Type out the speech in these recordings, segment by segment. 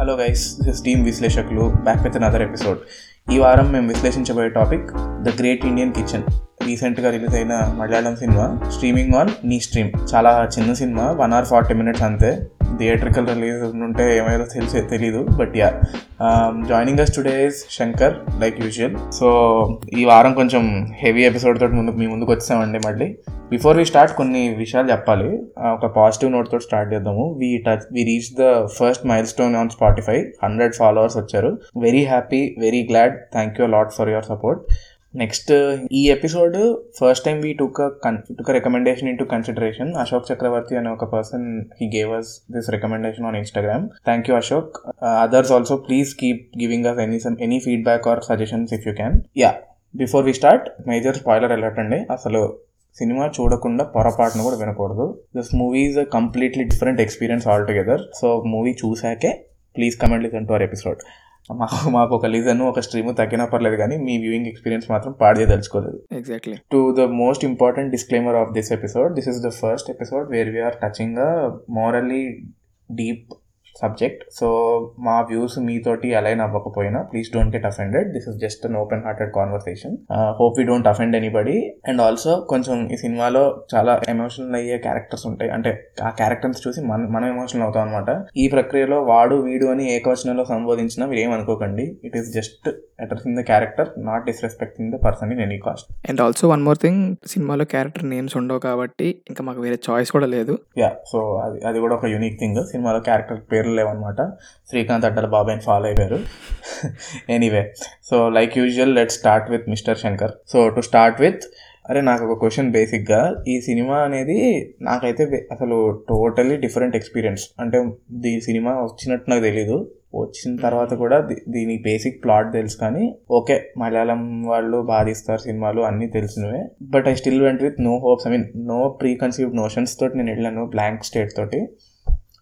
Hello guys this team Vishleshakulu back with another episode ఈ వారం మేము విశ్లేషించబోయే topic the great Indian kitchen రీసెంట్గా release అయిన Malayalam cinema streaming on Neestream చాలా చిన్న cinema one hour forty minutes అంతే. Theatrical release ఉంటే ఏమైనా తెలిసే తెలీదు but yeah joining us today is Shankar like usual so ఈ వారం కొంచెం హెవీ ఎపిసోడ్ తోటి ముందుకు మీ ముందుకు వచ్చామండి మళ్ళీ. బిఫోర్ వీ స్టార్ట్ కొన్ని విషయాలు చెప్పాలి. ఒక పాజిటివ్ నోట్ తోటి స్టార్ట్ చేద్దాము. We touch we reach the first milestone on Spotify hundred followers వచ్చారు very happy very glad thank you lot for your support next ఈ episode first time we took took recommendation into consideration Ashok Chakravarthi అనే ఒక person he gave us this recommendation on Instagram thank you Ashok others also please keep giving us any some any feedback or suggestions if you can yeah before we start major spoiler alert అండి. అసలు cinema చూడకుండా పొరపాటును కూడా వినకూడదు. This movie is a completely different experience all together so movie చూసాకే please comment listen to our episode మాకు మాకు ఒక legion ఒక స్ట్రీమ్ తగ్గినా పర్లేదు కానీ మీ వ్యూయింగ్ ఎక్స్పీరియన్స్ మాత్రం పాడి తెలుసుకోలేదు exactly to the most important disclaimer of this episode this is the first episode where we're touching morally deep subject so మా వ్యూస్ మీతోటి అలైన్ అవ్వకపోయినా please don't get offended this is just an open hearted conversation hope we don't offend anybody and also కొంచెం ఈ సినిమాలో చాలా emotional అయ్యే characters ఉంటాయి. అంటే ఆ క్యారెక్టర్స్ చూసి మన మనం ఎమోషనల్ అవుతాం అనమాట ఈ ప్రక్రియలో వాడు వీడు అని ఏకవచనంలో సంబోధించినా మీరు ఏమనుకోకండి. It is just addressing the character not disrespecting the person in any caste and also one more thing సినిమాలో క్యారెక్టర్ నేమ్స్ ఉండవు కాబట్టి ఇంకా మాకు వేరే చాయిస్ కూడా లేదు. యా సో అది అది కూడా ఒక యూనిక్ థింగ్ సినిమాలో క్యారెక్టర్ పేర్లు లేవన్నమాట శ్రీకాంత్ అడ్డల బాబాయ్ అని ఫాలో అయిపోయారు anyway so like usual let start with mister Shankar so to start with అరే నాకు ఒక క్వశ్చన్ బేసిక్గా ఈ సినిమా అనేది నాకైతే అసలు టోటలీ డిఫరెంట్ ఎక్స్పీరియన్స్ అంటే దీ సినిమా వచ్చినట్టు నాకు తెలీదు. వచ్చిన తర్వాత కూడా దీని బేసిక్ ప్లాట్ తెలుసు కానీ ఓకే మలయాళం వాళ్ళు బాధిస్తారు సినిమాలు అన్నీ తెలిసినవే. But I still went with no hopes I mean no preconceived notions తోటి నేను వెళ్ళాను బ్లాంక్ స్టేట్ తోటి.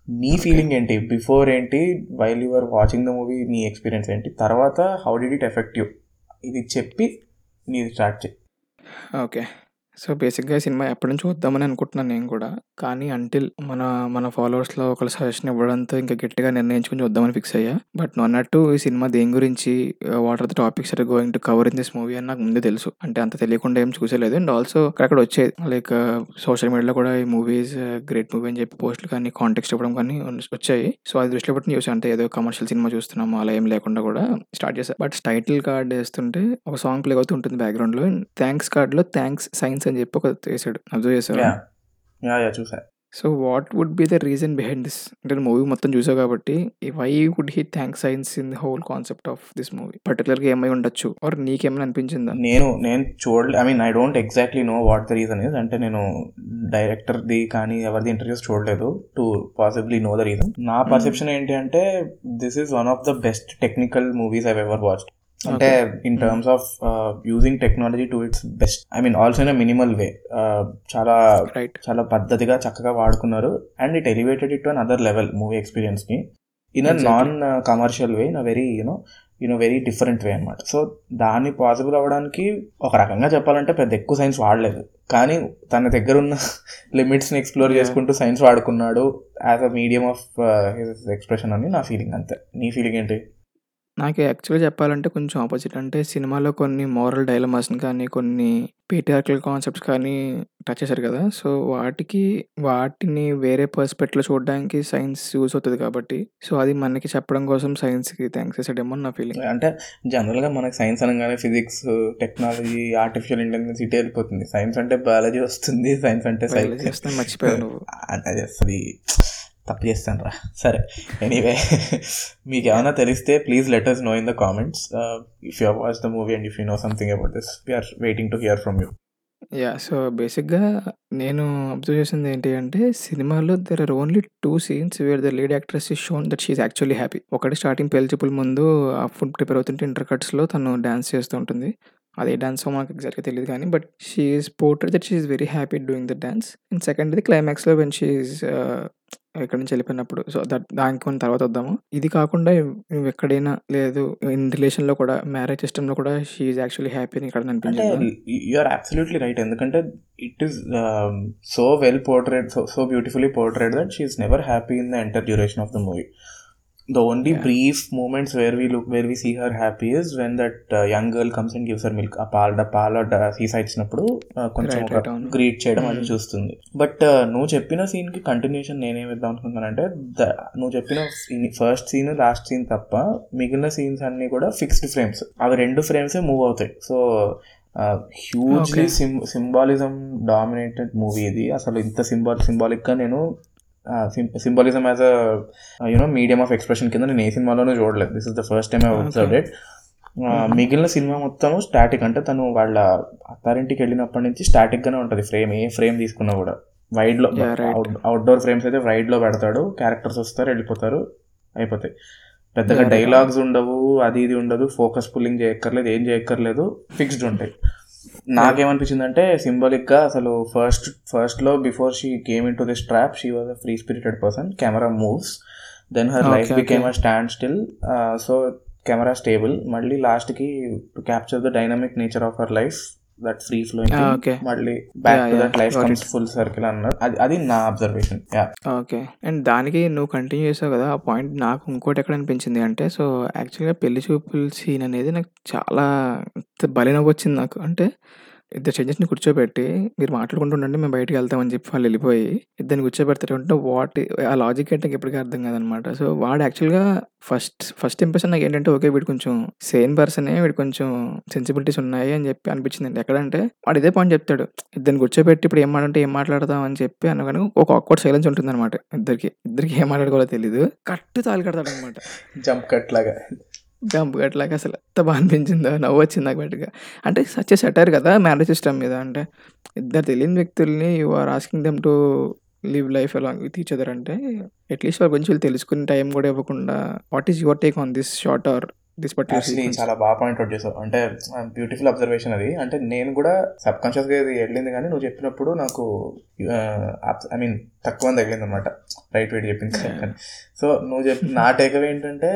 నీ ఫీలింగ్ ఏంటి? బిఫోర్ ఏంటి? While you're watching the movie నీ ఎక్స్పీరియన్స్ ఏంటి? తర్వాత how did it affect you ఇది చెప్పి నీది స్టార్ట్ చేయి. ఓకే సో బేసిక్గా సినిమా ఎప్పటి నుంచి చూద్దామని అనుకుంటున్నాను నేను కూడా. కానీ అంటిల్ మన మన ఫాలోవర్స్లో ఒకళ్ళు సజెషన్ ఇవ్వడంతో ఇంకా గట్టిగా నిర్ణయించుకుని చూద్దామని ఫిక్స్ అయ్యా. బట్ నువ్వు అన్నట్టు ఈ సినిమా దేని గురించి what are the topics are going to cover in this movie అని నాకు ముందే తెలుసు. అంటే అంత తెలియకుండా ఏం చూసేలేదు. అండ్ ఆల్సో అక్కడ వచ్చేది లైక్ సోషల్ మీడియాలో కూడా ఈ మూవీస్ గ్రేట్ మూవీ అని చెప్పి పోస్టులు కానీ కాంటెక్స్ట్ ఇవ్వడం కానీ వచ్చాయి. సో అది దృష్టిలో పెట్టి చూసాను అంటే ఏదో కమర్షియల్ సినిమా చూస్తున్నాము అలా ఏం లేకుండా కూడా స్టార్ట్ చేశాను బట్ టైటిల్ కార్డ్ వేస్తుంటే ఒక సాంగ్ ప్లే అవుతూ ఉంటుంది బ్యాక్గ్రౌండ్ థ్యాంక్స్ కార్డ్లో థ్యాంక్స్ సైన్స్ అని చెప్పి ఒక వేసాడు అబ్జర్వ్ చేసాడు యా యా యా చూసా. So what would be the reason behind this? అంటే మూవీ మొత్తం చూసావు కాబట్టి why would he thank science in the whole concept of this movie? పర్టికులర్గా ఏమై ఉండొచ్చు? ఆర్ నీకేమైనా అనిపించిందా? నేను నేను చూడలే I mean I don't exactly know what the reason is అంటే నేను డైరెక్టర్ది కానీ ఎవరిది ఇంటర్వ్యూస్ చూడలేదు to possibly know the reason నా పర్సెప్షన్ ఏంటి అంటే this is one of the best technical movies I ever watched అంటే in terms of using technology to its best I mean also in minimal way చాలా చాలా పద్ధతిగా చక్కగా వాడుకున్నారు. And it elevated it to another level movie ఎక్స్పీరియన్స్ని in a. Non commercial way in a very you know in a very different way అనమాట so దాన్ని possible అవ్వడానికి ఒక రకంగా చెప్పాలంటే పెద్ద ఎక్కువ సైన్స్ వాడలేదు. కానీ తన దగ్గర ఉన్న లిమిట్స్ని ఎక్స్ప్లోర్. చేసుకుంటూ సైన్స్ వాడుకున్నాడు. As a medium of his expression అని నా ఫీలింగ్ అంతే. నీ ఫీలింగ్ ఏంటి? నాకు యాక్చువల్గా చెప్పాలంటే కొంచెం ఆపోజిట్. అంటే సినిమాలో కొన్ని మోరల్ డైలమాస్ని కానీ కొన్ని పేటిఆర్కల్ కాన్సెప్ట్స్ కానీ టచ్ చేశారు కదా. సో వాటికి వాటిని వేరే పర్స్పెక్ట్లో చూడడానికి సైన్స్ యూజ్ అవుతుంది కాబట్టి. సో అది మనకి చెప్పడం కోసం సైన్స్కి థ్యాంక్స్ చేసాడేమో అని నా ఫీలింగ్ అంటే జనరల్గా మనకి సైన్స్ అనగానే ఫిజిక్స్ టెక్నాలజీ ఆర్టిఫిషియల్ ఇంటెలిజెన్స్ ఇటే వెళ్ళిపోతుంది. సైన్స్ అంటే బయాలజీ వస్తుంది సైన్స్ అంటే అది అది తప్పు చేస్తాను రా సరే ఎనీవే మీకు ఏమైనా తెలిస్తే please let us know in the comments if you watch the movie and if you know something about this we're waiting to hear from you yeah so బేసిక్గా నేను అబ్జర్వ్ చేసింది ఏంటి అంటే సినిమాలో there are only two scenes where the lead actress is shown that she's actually happy ఒకటి starting పెళ్ళి ముందు ఆ ఫుడ్ ప్రిపేర్ అవుతుంటే ఇంటర్ కట్స్లో తను డ్యాన్స్ చేస్తూ ఉంటుంది. అదే డాన్స్ మాకు ఎగ్జాక్ట్గా తెలియదు కానీ but she's portrayed that she's very happy doing the dance and second ఇది క్లైమాక్స్లో వెన్ షీఈస్ ఎక్కడి నుంచి వెళ్ళిపోయినప్పుడు. సో దట్ దానికి కొన్ని తర్వాత వద్దాము. ఇది కాకుండా నువ్వు ఎక్కడైనా లేదు ఇన్ రిలేషన్లో కూడా మ్యారేజ్ సిస్టంలో కూడా షీఈస్ యాక్చువల్లీ హ్యాపీ అని ఇక్కడ అనిపించింది. యూఆర్ అబ్సల్యూట్లీ రైట్ ఎందుకంటే it is so well portrayed so so beautifully portrayed that she's never happy in the entire duration of the movie the only Yeah. Brief moments where we look where we see her happy is when that young girl comes and gives her milk ఆ పాల పాల సీసా ఇచ్చినప్పుడు uh, కొంచెం ఒక. Greet చేయడం అది Mm. చూస్తుంది బట్ నువ్వు చెప్పిన సీన్కి కంటిన్యూషన్ నేనేం ఇద్దాం అనుకుంటున్నానంటే ద- నువ్వు చెప్పిన ఫస్ట్ సీన్ లాస్ట్ సీన్ తప్ప మిగిలిన సీన్స్ అన్ని కూడా ఫిక్స్డ్ ఫ్రేమ్స్ అవి రెండు ఫ్రేమ్స్ మూవ్ అవుతాయి so hugely. Sym symbolism dominated movie ఇది అసలు ఇంత సింబాల్ సింబాలిక్గా నేను symbolism as a you know medium of expression కింద నేను ఏ సినిమాలోనూ చూడలేదు. This is the first time I. Observe it. మిగిలిన సినిమా మొత్తం స్టాటిక్ అంటే తను వాళ్ళ అత్తారింటికి వెళ్ళినప్పటి నుంచి స్టాటిక్ గానే ఉంటది. ఫ్రేమ్ ఏ ఫ్రేమ్ తీసుకున్నా కూడా. వైడ్లో Yeah, right. అవుట్డోర్ ఫ్రేమ్స్ అయితే వైడ్లో పెడతాడు. క్యారెక్టర్స్ వస్తారు వెళ్ళిపోతారు అయిపోతాయి. పెద్దగా. డైలాగ్స్ ఉండవు అది ఇది ఉండదు. ఫోకస్ పుల్లింగ్ చేయక్కర్లేదు ఏం చేయక్కర్లేదు. ఫిక్స్డ్ ఉంటాయి. నాకేమనిపించింది అంటే సింబాలిక్గా అసలు ఫస్ట్ ఫస్ట్లో before she came into this trap she was a free spirited person camera moves then her life became. A standstill so camera stable మళ్ళీ లాస్ట్కి to capture the dynamic nature of her life that free flowing. మళ్ళీ back to that life comes. Full circle అన్నారు అది అది నా observation okay and దానికి నువ్వు continue చేసావు కదా ఆ పాయింట్ నాకు ఇంకోటి ఎక్కడ అనిపించింది అంటే సో యాక్చువల్గా పెళ్ళి చూపుల సీన్ అనేది నాకు చాలా బలి నవ్వొచ్చింది నాకు. అంటే ఇద్దరు జడ్జెస్ని కూర్చోబెట్టి మీరు మాట్లాడుకుంటూ ఉండండి మేము బయటకు వెళ్తామని చెప్పి వాళ్ళు వెళ్ళిపోయి ఇద్దరిని కూర్చోబెడతారంటే వాట్ ఆ లాజిక్ అంటే నాకు ఎప్పటికీ అర్థం కాదనమాట. సో వాడు యాక్చువల్గా ఫస్ట్ ఫస్ట్ ఇంప్రెషన్ నాకు ఏంటంటే ఓకే వీడు కొంచెం సేమ్ పర్సనే వీడు కొంచెం సెన్సిబిలిటీస్ ఉన్నాయి అని చెప్పి అనిపించింది ఎక్కడంటే వాడు ఇదే పాయింట్ చెప్తాడు. ఇద్దరిని కూర్చోబెట్టి ఇప్పుడు ఏం మాట్లాడంటే ఏం మాట్లాడదాం అని చెప్పి అనగానే ఒక ఆక్వర్డ్ సైలెన్స్ ఉంటుంది అనమాట ఇద్దరికి. ఇద్దరికి ఏం మాట్లాడుకోవాలో తెలియదు కట్టు తాలి కడతాడు అనమాట జంప్ కట్ లాగా. జంప్ అట్లాగా అసలు ఎంత బాగా అనిపించిందో నవ్వు వచ్చింది నాకు బయటగా అంటే సచ్ సెటర్ కదా మ్యారేజ్ సిస్టమ్ మీద అంటే. ఇద్దరు తెలియని వ్యక్తుల్ని you are asking them to live life along with each other అంటే అట్లీస్ట్ వాళ్ళ గురించి వీళ్ళు తెలుసుకునే టైం కూడా ఇవ్వకుండా what is your take on this short or this particular చాలా బాగా పాయింట్ అవుట్ చేసావు. అంటే బ్యూటిఫుల్ అబ్జర్వేషన్ అది. అంటే నేను కూడా సబ్ కాన్షియస్గా ఇది వెళ్ళింది కానీ నువ్వు చెప్పినప్పుడు నాకు ఐ మీన్ తక్కువ తగిలింది అనమాట రైట్ వెయిట్ చెప్పింది. సో నువ్వు చెప్పి నా టేక్ ఏంటంటే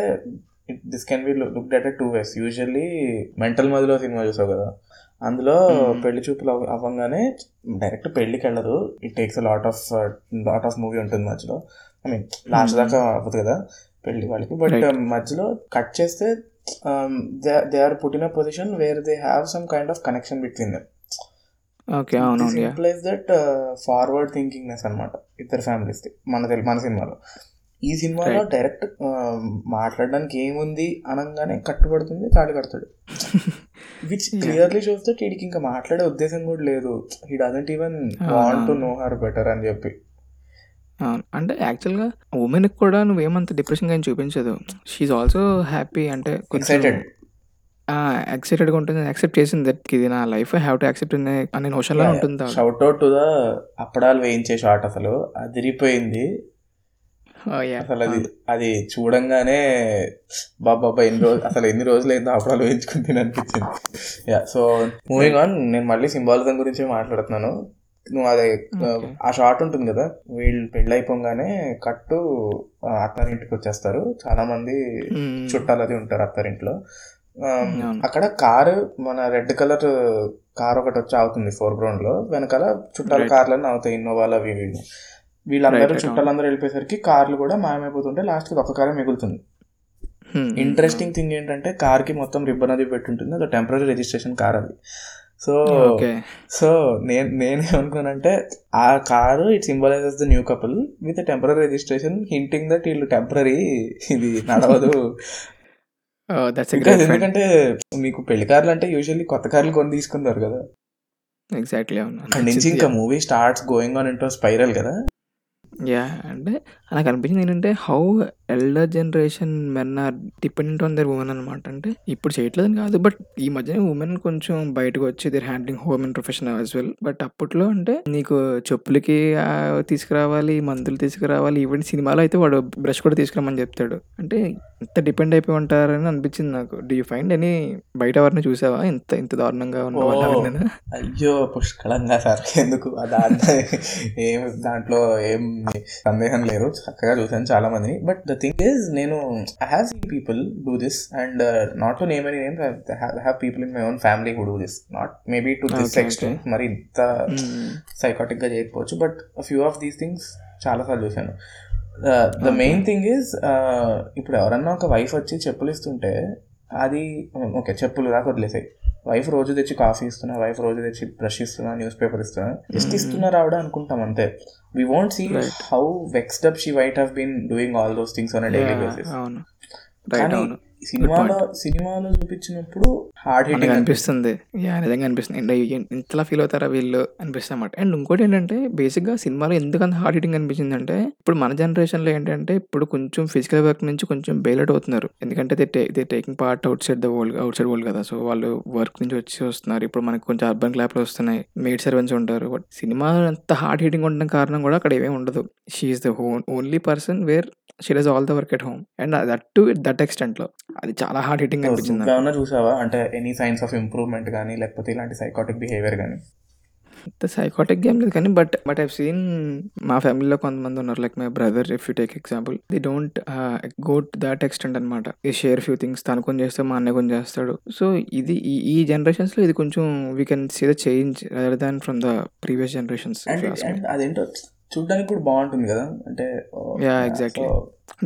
this can be look at two ways usually mental మదిలో సినిమా చూసావు కదా? అందులో Hmm. పెళ్ళి చూపులు అవ- అవ్వంగానే డైరెక్ట్ పెళ్ళికి వెళ్ళదు. It takes lot of lot of movie ఉంటుంది మధ్యలో. I mean last Hmm. దాకా అవ్వదు కదా పెళ్ళి వాళ్ళకి. But Right. మధ్యలో కట్ చేస్తే they are put in a position where they have some kind of connection between them okay implies that forward thinkingness అనమాట ఇద్దరు ఫ్యామిలీస్ మన తెలు మన సినిమాలో. ఈ సినిమాలో. డైరెక్ట్ మాట్లాడడానికి ఏముంది అనగానే కట్టుబడుతుంది తాళి కడతాడు విచ్. క్లియర్లీ దట్ వీడికి ఇంకా మాట్లాడే ఉద్దేశం కూడా లేదు he doesn't even. Want to know her better అని చెప్పి. అంటే యాక్చువల్‌గా ఉమెన్‌కి కూడా నువ్వేమంత డిప్రెషన్‌గా ఏం చూపించదు. షీ ఈస్ ఆల్సో హ్యాపీ అంటే ఎక్సైటెడ్! ఎక్సైటెడ్‌గా ఉంటుంది. యాక్సెప్ట్ చేసింది దట్ ఇది నా life I have to accept అనే నోషన్‌లో ఉంటుంది. షౌట్ అవుట్ టు ద అప్పడాలు వేయించే షాట్ అసలు అదిరిపోయింది! అసలు అది అవును. అది చూడంగానే బాబా ఎన్ని రోజులు అసలు ఎన్ని రోజులు అయిందో అప్పడాలు వేయించుకుని తిని అనిపించింది యా సో మూవింగ్ ఆన్ నేను మళ్ళీ సింబాలిజం గురించి మాట్లాడుతున్నాను నువ్వు అదే. ఆ షార్ట్ ఉంటుంది కదా వీళ్ళు పెళ్ళి అయిపోగానే కట్టు అత్తారింటికి వచ్చేస్తారు చాలా మంది హ్మ్. చుట్టాలు అది ఉంటారు అత్తారింట్లో ఆ, అవును. అక్కడ కారు మన రెడ్ కలర్ కార్ ఒకటి వచ్చి అవుతుంది ఫోర్ గ్రౌండ్లో వెనకాల చుట్టాల. కార్లన్నీ అవుతాయి ఇన్నోవాలు అవి. వీళ్ళందరూ చుట్టాలందరూ వెళ్ళిపోయేసరికి కార్లు కూడా మాయమైపోతుంటే లాస్ట్కి ఒక కారే మిగులుతుంది. ఇంట్రెస్టింగ్ థింగ్ ఏంటంటే కార్కి మొత్తం రిబ్బన్ అది పెట్టుంటుంది అది టెంపరీ రిజిస్ట్రేషన్ కార్ అది సో ఓకే. సో నేను నేనేమనుకున్నానంటే ఆ car it symbolises the new couple with temporary registration hinting that వీళ్ళు టెంపరీ ఇది నడవదు పాయింట్. ఎందుకంటే మీకు పెళ్ళి కార్లు అంటే యూజువల్లీ కొత్త కార్లు కొని తీసుకున్నారు కదా ఎగ్జాక్ట్లీ అవును. అక్కడి నుంచి ఇంకా movie starts going on into spiral కదా యాహ్! అంటే నాకు అనిపించింది ఏంటంటే how elder generation men are dependent on their women అనమాట. అంటే ఇప్పుడు చేయట్లేదని కాదు. బట్ ఈ మధ్యన ఉమెన్ కొంచెం బయటకు వచ్చి their handling home and profession as well. But అప్పట్లో అంటే నీకు చెప్పులకి తీసుకురావాలి, మందులు తీసుకురావాలి. ఈవెన్ సినిమాలో అయితే వాడు బ్రష్ కూడా తీసుకురమ్మని చెప్తాడు. అంటే ఇంత డిపెండ్ అయిపోయి ఉంటారని అనిపించింది నాకు. డు యూ ఫైండ్ ఎనీ బయట ఎవరిని చూసావా? ఇంత ఇంత దారుణంగా ఉన్న? అయ్యో పుష్కలంగా సార్ ఎందుకు దాంట్లో ఏం దాంట్లో ఏం సందేహం లేదు చక్కగా చూసాను చాలా మందిని బట్ ద థింగ్ ఇస్ నేను I have see people do this and not to name any names have people in my own family who do this not maybe to this. Extent. మరి ఇంత హ్మ్. సైకాటిక్గా చేయకపోవచ్చు but few of these things చాలా సార్లు చూశాను the. Main thing is ఇప్పుడు ఎవరన్నా ఒక వైఫ్ వచ్చి చెప్పులు ఇస్తుంటే అది ఓకే చెప్పులు దాకా వదిలేసాయి వైఫ్ రోజు తెచ్చి కాఫీ ఇస్తున్నా వైఫ్ రోజు తెచ్చి బ్రష్ ఇస్తున్నా న్యూస్ పేపర్ ఇస్తున్నా జస్ట్ Mhm. ఇస్తున్నారు ఆవిడ అనుకుంటాం అంతే we won't see. How vexed up she white have been doing all those things on daily basis సినిమాలో సినిమాలో చూపించినప్పుడు హార్డ్ హిట్టింగ్ అనిపిస్తుంది. యా నిజంగా అనిపిస్తుంది. అండ్ ఇంతలా ఫీల్ అవుతారా వీళ్ళు అనిపిస్తుంది అనమాట అండ్ ఇంకోటి ఏంటంటే బేసిక్గా సినిమాలో ఎందుకు అంత హార్డ్ హిట్టింగ్ అనిపించింది అంటే ఇప్పుడు మన జనరేషన్లో ఏంటంటే ఇప్పుడు కొంచెం ఫిజికల్ వర్క్ నుంచి కొంచెం బెయిలౌట్ అవుతున్నారు. ఎందుకంటే they they taking part outside the world outside world కదా. సో వాళ్ళు వర్క్ నుంచి వచ్చి వస్తున్నారు. ఇప్పుడు మనకి కొంచెం అర్బన్ క్లాప్లు వస్తున్నాయి. మేడ్ సర్వెంట్స్ ఉంటారు. బట్ సినిమా అంత హార్డ్ హిట్టింగ్ ఉండడం కారణం కూడా అక్కడ ఏమీ ఉండదు. She's the one only person where she does all the work at home and that to that ఎక్స్టెంట్లో. అది చాలా హార్డ్ హిట్టింగ్ అనిపించింది చూసావా? అంటే ఎనీ సైన్స్ ఆఫ్ ఇంప్రూవ్మెంట్ కానీ లేకపోతే ఇలాంటి సైకాటిక్ బిహేవియర్ కానీ అంత సైకాటిక్ గేమ్ లేదు కానీ బట్ బట్ ఐవ్ సీన్ మా ఫ్యామిలీలో కొంతమంది ఉన్నారు. Like my brother if you take example they don't go to that extent అనమాట ఈ షేర్ ఫ్యూ థింగ్స్ తను కొని చేస్తే మా అన్నయ్య కొని చేస్తాడు. సో ఇది ఈ ఈ జనరేషన్స్లో ఇది కొంచెం we can see the change rather than from the previous generations అదేంటో చూడడానికి కూడా బాగుంటుంది కదా? అంటే Yeah, exactly.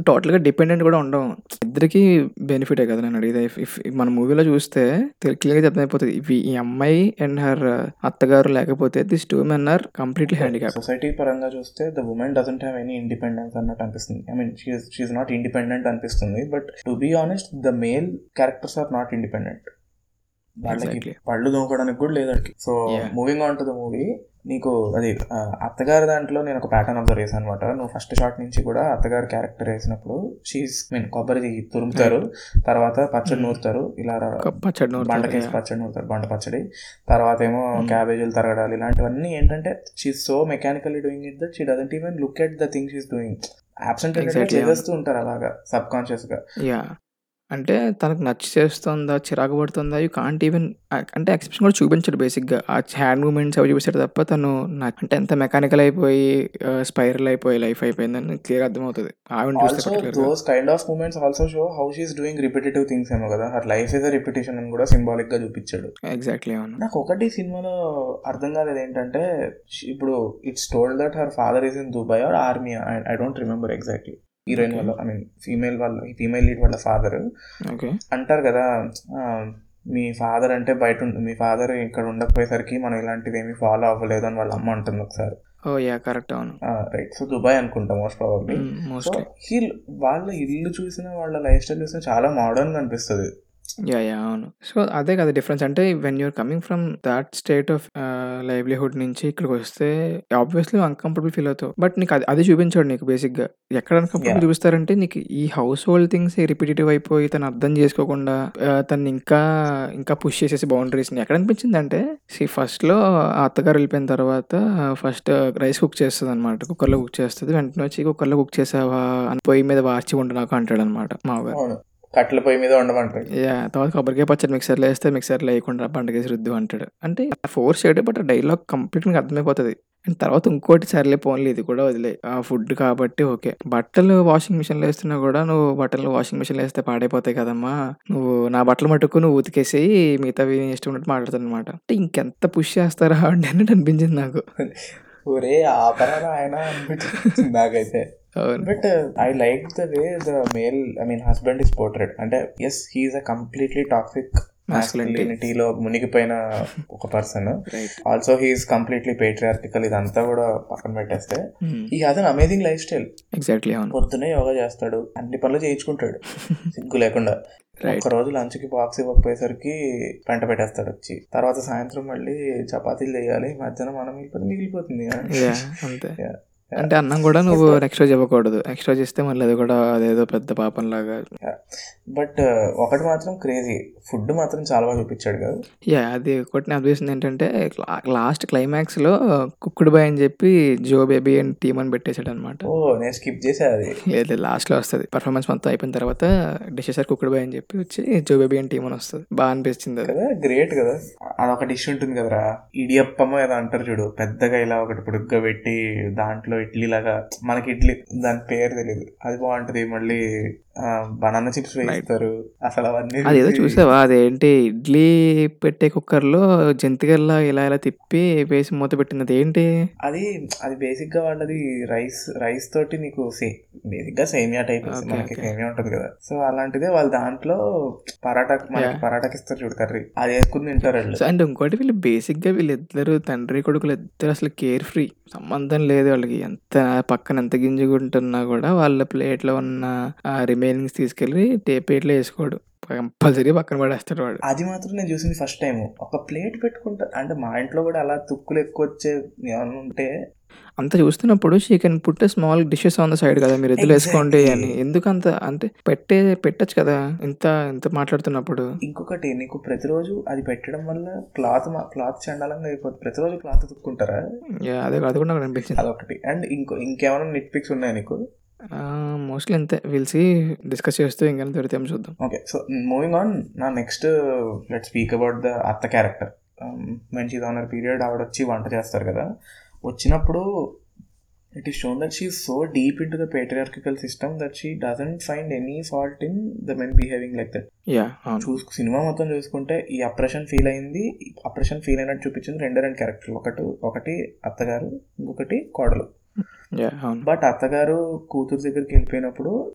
టోటల్గా డిపెండెంట్ కూడా ఉండవు. ఇద్దరికి బెనిఫిటే కదా నేను అడిగేది. ఇఫ్ మన మూవీలో చూస్తే క్లియర్గా అర్థమైపోతుంది ఇవి ఈ అమ్మాయి అండ్ హర్ అత్తగారు లేకపోతే this two men are completely handicap society పరంగా చూస్తే the women doesn't have any independence అన్నట్టు అనిపిస్తుంది. I mean she's not independent అనిపిస్తుంది. But to be honest the male characters are not independent వాళ్ళకి. పళ్ళు దోముకోవడానికి కూడా లేదండి so. Moving on to the movie నీకు అది అత్తగారి దాంట్లో నేను ఒక ప్యాటర్న్ అబ్జర్వ్ చేశాను అనమాట నువ్వు ఫస్ట్ షాట్ నుంచి కూడా అత్తగారి క్యారెక్టర్ వేసినప్పుడు షీస్ మీన్ కొబ్బరి తురుముతారు తర్వాత పచ్చడి Mm. నూరుతారు ఇలా పచ్చడి బండకేసి. పచ్చడి నూరుతారు బండ పచ్చడి. తర్వాత ఏమో Mm. క్యాబేజీలు తరగడాలు ఇలాంటివన్నీ ఏంటంటే she so mechanically doing it that she doesn't even look at the thing she's doing absent చేస్తూ ఉంటారు అలాగా సబ్ కాన్షియస్గా అంటే తనకు నచ్చి చేస్తుందా చిరాకు పడుతుందా యూ కాంట్ ఈవెన్ అంటే ఎక్స్ప్రెషన్ కూడా చూపించాడు బేసిక్గా ఆ హ్యాండ్ మూమెంట్స్ అవి చూపిస్తాడు తప్ప తను నా- అంటే ఎంత మెకానికల్ అయిపోయి స్పైరల్ అయిపోయి లైఫ్ అయిపోయిందని క్లియర్ అర్థమవుతుంది. ఆవిడ చూస్తే ఆల్సో particular గా. Those kind of moments also show how she's doing repetitive things ఏమో కదా. Her life is a repetition అని కూడా సింబాలిక్గా చూపించాడు. ఎగ్జాక్ట్లీ అవును. నాకు ఒకటి సినిమాలో అర్థం కాలేదు ఏంటంటే షి- ఇప్పుడు it's told that her father is in Dubai or army I don't remember exactly heroine. వాళ్ళ ఐ మీన్ ఫీమేల్ వాళ్ళ ఫీమేల్ లీడ్ వాళ్ళ ఫాదర్. ఓకే. అంటారు కదా మీ ఫాదర్ అంటే బయట మీ ఫాదర్ ఇక్కడ ఉండకపోయేసరికి మనం ఇలాంటివి ఏమి ఫాలో అవ్వలేదు అని వాళ్ళ అమ్మ అంటుంది ఒకసారి. ఓ యా కరెక్ట్ అవును. రైట్. సో దుబాయ్ అనుకుంటా మోస్ట్ ప్రాబబ్లీ. వాళ్ళ ఇల్లు చూసినా వాళ్ళ లైఫ్ స్టైల్ చూసినా చాలా మోడర్న్ అనిపిస్తుంది. యా యా అవును. సో అదే కదా డిఫరెన్స్. అంటే when your coming from that state of livelihood నుంచి ఇక్కడికి వస్తే ఆబ్వియస్లీ అన్కంఫర్టబుల్ ఫీల్ అవుతావు. బట్ నీకు అది అది చూపించాడు నీకు బేసిక్గా ఎక్కడ అన్కంఫర్టబుల్. చూపిస్తారంటే నీకు ఈ హౌస్ హోల్డ్ థింగ్స్ రిపీటేటివ్ అయిపోయి తను అర్థం చేసుకోకుండా తను ఇంకా ఇంకా పుష్ చేసేసి బౌండరీస్ ఎక్కడ అనిపించింది అంటే సి ఫస్ట్లో ఆ అత్తగారు వెళ్ళిపోయిన తర్వాత ఫస్ట్ రైస్ కుక్ చేస్తుంది అనమాట కుక్కర్లో కుక్ చేస్తుంది. వెంటనే వచ్చి కుక్కర్లో కుక్ చేసావా? అని పొయ్యి మీద వార్చి ఉండు నాకు అంటాడు అనమాట మామగారు అవును. కట్టెల పొయ్యి మీద ఉండమంటాడు యా తర్వాత కొబ్బరికాయ పచ్చడి మిక్సర్లో వేస్తే మిక్సర్లో వేయకుండా బండకేసి రుద్దు అంటాడు. అంటే ఫోర్స్ చేయడం బట్ డైలాగ్ కంప్లీట్గా అర్థమైపోతుంది. అండ్ తర్వాత ఇంకోటి సర్లే పోన్లే ఇది కూడా వదిలే. ఆ ఫుడ్ కాబట్టి ఓకే. బట్టలు వాషింగ్ మిషన్లో వేస్తున్నా కూడా నువ్వు బట్టలు వాషింగ్ మిషన్లో వేస్తే పాడైపోతాయి కదమ్మా. నువ్వు నా బట్టలు మట్టుకు నువ్వు ఉతికేసి మిగతావి ఇష్టం ఉన్నట్టు మాట్లాడుతాను అనమాట అంటే ఇంకెంత పుష్ చేస్తారా అన్నట్టు అనిపించింది నాకు. ఒరే ఆపరా ఆయన నాకైతే. But I like the way the male I mean husband is portrait అంటే yes he's a completely toxic Masculinity. మాస్కులినిటీలో మునిగిపోయిన ఒక person also he's completely patriarchal ఇదంతా కూడా పక్కన పెట్టేస్తే ఈ an amazing lifestyle exactly పొద్దునే యోగా చేస్తాడు అన్ని పనులు చేయించుకుంటాడు. సిగ్గు లేకుండా. ఒక రోజు లంచ్కి బాక్స్ ఇవ్వకపోయేసరికి పెంట పెట్టేస్తాడు వచ్చి. తర్వాత సాయంత్రం మళ్ళీ చపాతీలు చేయాలి మధ్యాహ్నం మనం మిగిలిపోతే మిగిలిపోతుంది. Yeah. అంటే అన్నం కూడా నువ్వు ఇవ్వకూడదు నెక్స్ట్ రోజు ఇస్తే మళ్ళీ అది కూడా అదేదో పెద్ద పాపం లాగా బట్ ఒకటి మాత్రం క్రేజీ. ఫుడ్ మాత్రం చాలా బాగా చూపించాడు కదా. యా అది ఒకటి నా ఉద్దేశం ఏంటంటే లాస్ట్ క్లైమాక్స్లో కుక్కుడు బాయ్ అని చెప్పి జో బేబీ అండ్ టీమ్ అని పెట్టేశాడు అనమాట ఓ నేను స్కిప్ చేసా అది. లేదు లాస్ట్లో వస్తుంది. పర్ఫార్మెన్స్ మొత్తం అయిపోయిన తర్వాత డిషెసర్ కుక్కుడు బాయ్ అని చెప్పి వచ్చి జో బేబీ అండ్ టీమ్ అని వస్తుంది. బాగా అనిపించింది అది. కదా గ్రేట్ కదా. అదొక డిష్ ఉంటుంది కదరా. ఇడియప్పమో ఏదో అంటారు చూడు. పెద్దగా ఇలా ఒకటి పొడుగ్గా పెట్టి దాంట్లో ఇడ్లీ లాగా మనకి ఇడ్లీ దాని పేరు తెలియదు అది బాగుంటుంది మళ్ళీ బనానా చిప్స్ వేస్తారు అసలు అవన్నీ అదేదో చూసి- చూసావా? అదేంటి? ఇడ్లీ పెట్టే కుక్కర్లో జంతికల్లా ఇలా ఇలా తిప్పి వేసి మూత పెట్టింది. అదేంటి? అది అది బేసిక్గా వాళ్ళది రైస్ రైస్ తోటి నీకు బేసిక్గా సేమియా టైప్ మనకి. సేమియా ఉంటుంది కదా. సో అలాంటిదే వాళ్ళు దాంట్లో పరాటా మనకి. పరాటాకి ఇస్తారు చూడు కర్రీ. అది వేసుకుని తింటారు వాళ్ళు. అండ్ ఇంకోటి వీళ్ళు బేసిక్గా వీళ్ళిద్దరు తండ్రి కొడుకులు ఇద్దరు అసలు కేర్ ఫ్రీ సంబంధం లేదు వాళ్ళకి. ఎంత పక్కన ఎంత గింజుకుంటున్నా కూడా వాళ్ళ ప్లేట్లో ఉన్న ఆ రిమైనింగ్స్ తీసుకెళ్ళి టే ప్లేట్లో వేసుకోడు. కంపల్సరీ పక్కన పడేస్తాడు వాడు. అది మాత్రం నేను చూసింది ఫస్ట్ టైం ఒక ప్లేట్ పెట్టుకుంటా. అంటే మా ఇంట్లో కూడా అలా తుక్కులు ఎక్కువ వచ్చే ఏమైనా ఉంటే. అంత చూస్తున్నప్పుడు she can put small dishes on the side కదా మీరు ఎద్దులు వేసుకోండి. అని. ఎందుకు అంత అంటే పెట్టే పెట్టచ్చు కదా ఇంత ఇంత మాట్లాడుతున్నప్పుడు. ఇంకొకటి నీకు ప్రతిరోజు అది పెట్టడం వల్ల క్లాత్ క్లాత్ చండాలంగా అయిపోతుంది ప్రతిరోజు క్లాత్ తుక్కుంటారా? అదే అది కూడా నాకు అనిపించింది. అదొకటి. అండ్ ఇంకో ఇంకేమైనా నెట్ పిక్స్ ఉన్నాయా నీకు? మోస్ట్లీ అంతే. పిలిచి డిస్కస్ చేస్తూ ఇంకా దొరికితే చూద్దాం. ఓకే సో మూవింగ్ ఆన్ నా next let speak about the అత్త క్యారెక్టర్ మంచి ఓనర్ పీరియడ్ ఆవిడ వచ్చి వంట చేస్తారు కదా. వచ్చినప్పుడు it is shown that she so deep into the patriarchal system that she doesn't find any fault in the men behaving like that yeah అవును. చూసు సినిమా మొత్తం చూసుకుంటే ఈ అప్రెషన్ ఫీల్ అయింది. అప్రెషన్ ఫీల్ అయినట్టు చూపించింది రెండే రెండు క్యారెక్టర్లు ఒకటి ఒకటి అత్తగారు ఇంకొకటి కోడలు. బట్ అత్తగారు కూతురు దగ్గరికి వెళ్ళిపోయినప్పుడు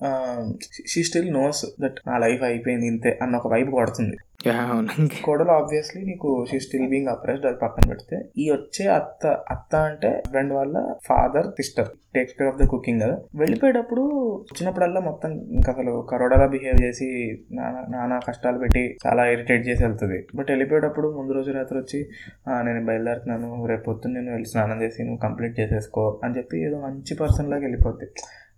షీ స్టిల్ నోస్ దట్ నా లైఫ్ అయిపోయింది ఇంతే అన్న ఒక వైపు కొడుతుంది. కోడలు ఆబ్వియస్లీ నీకు షీ స్టిల్ బీయింగ్ అప్రెస్డ్ అది పక్కన పెడితే ఈ వచ్చే అత్త అత్త అంటే హస్బెండ్ వాళ్ళ father sister takes care of the cooking కదా. వెళ్ళిపోయేటప్పుడు వచ్చినప్పుడల్లా మొత్తం ఇంకా అసలు కరోడాలా బిహేవ్ చేసి నానా నానా కష్టాలు పెట్టి చాలా ఇరిటేట్ చేసి వెళ్తుంది. బట్ వెళ్ళిపోయేటప్పుడు ముందు రోజు రాత్రి వచ్చి నేను బయలుదేరుతున్నాను. రేపు పొద్దున్న నేను వెళ్ళి స్నానం చేసి నువ్వు కంప్లీట్ చేసేసుకో అని చెప్పి ఏదో మంచి పర్సన్ లాగా వెళ్ళిపోద్ది.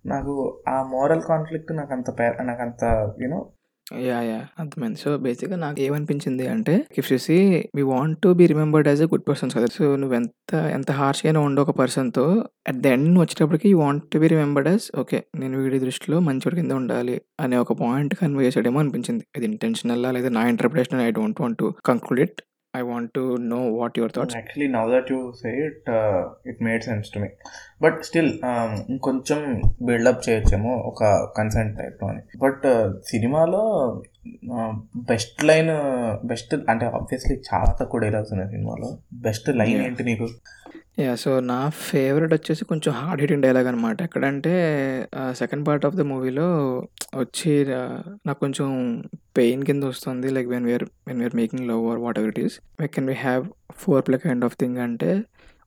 నాకు ఆ మోరల్ కాన్ఫ్లిక్ట్ నాకు అంత పే నాకు అంత యూనో యా యా అర్థమైంది. సో బేసిక్గా నాకు ఏమనిపించింది అంటే ఇఫ్ చూసి we want to be remembered as a good persons కదా. సో నువ్వు ఎంత ఎంత హార్ష్గా అయినా ఉండు ఒక పర్సన్తో అట్ ద ఎండ్ వచ్చేటప్పటికి you want to be remembered as okay నేను వీడి దృష్టిలో మంచోడి కింద ఉండాలి అనే ఒక పాయింట్ కన్వే చేసాడేమో అనిపించింది. ఇది ఇంటెన్షనల్ లేదా నా interpretation I don't want to conclude it I want to know what your thoughts actually now that you say it it made sense to me but still ఇంకొంచెం బిల్డప్ చేయొచ్చేమో ఒక consent టైప్లో అని but సినిమాలో best line best అంటే obviously చాలా తక్కువ dialogues ఉన్నాయి సినిమాలో. Best line. ఏంటి నీకు? యా సో నా ఫేవరెట్ వచ్చేసి కొంచెం హార్డ్ హిటింగ్ డైలాగ్ అనమాట ఎక్కడంటే సెకండ్ పార్ట్ ఆఫ్ ద మూవీలో వచ్చి నాకు కొంచెం పెయిన్ కింద వస్తుంది. Like when we're when we're making love or whatever it is why can we have foreplay kind of thing అంటే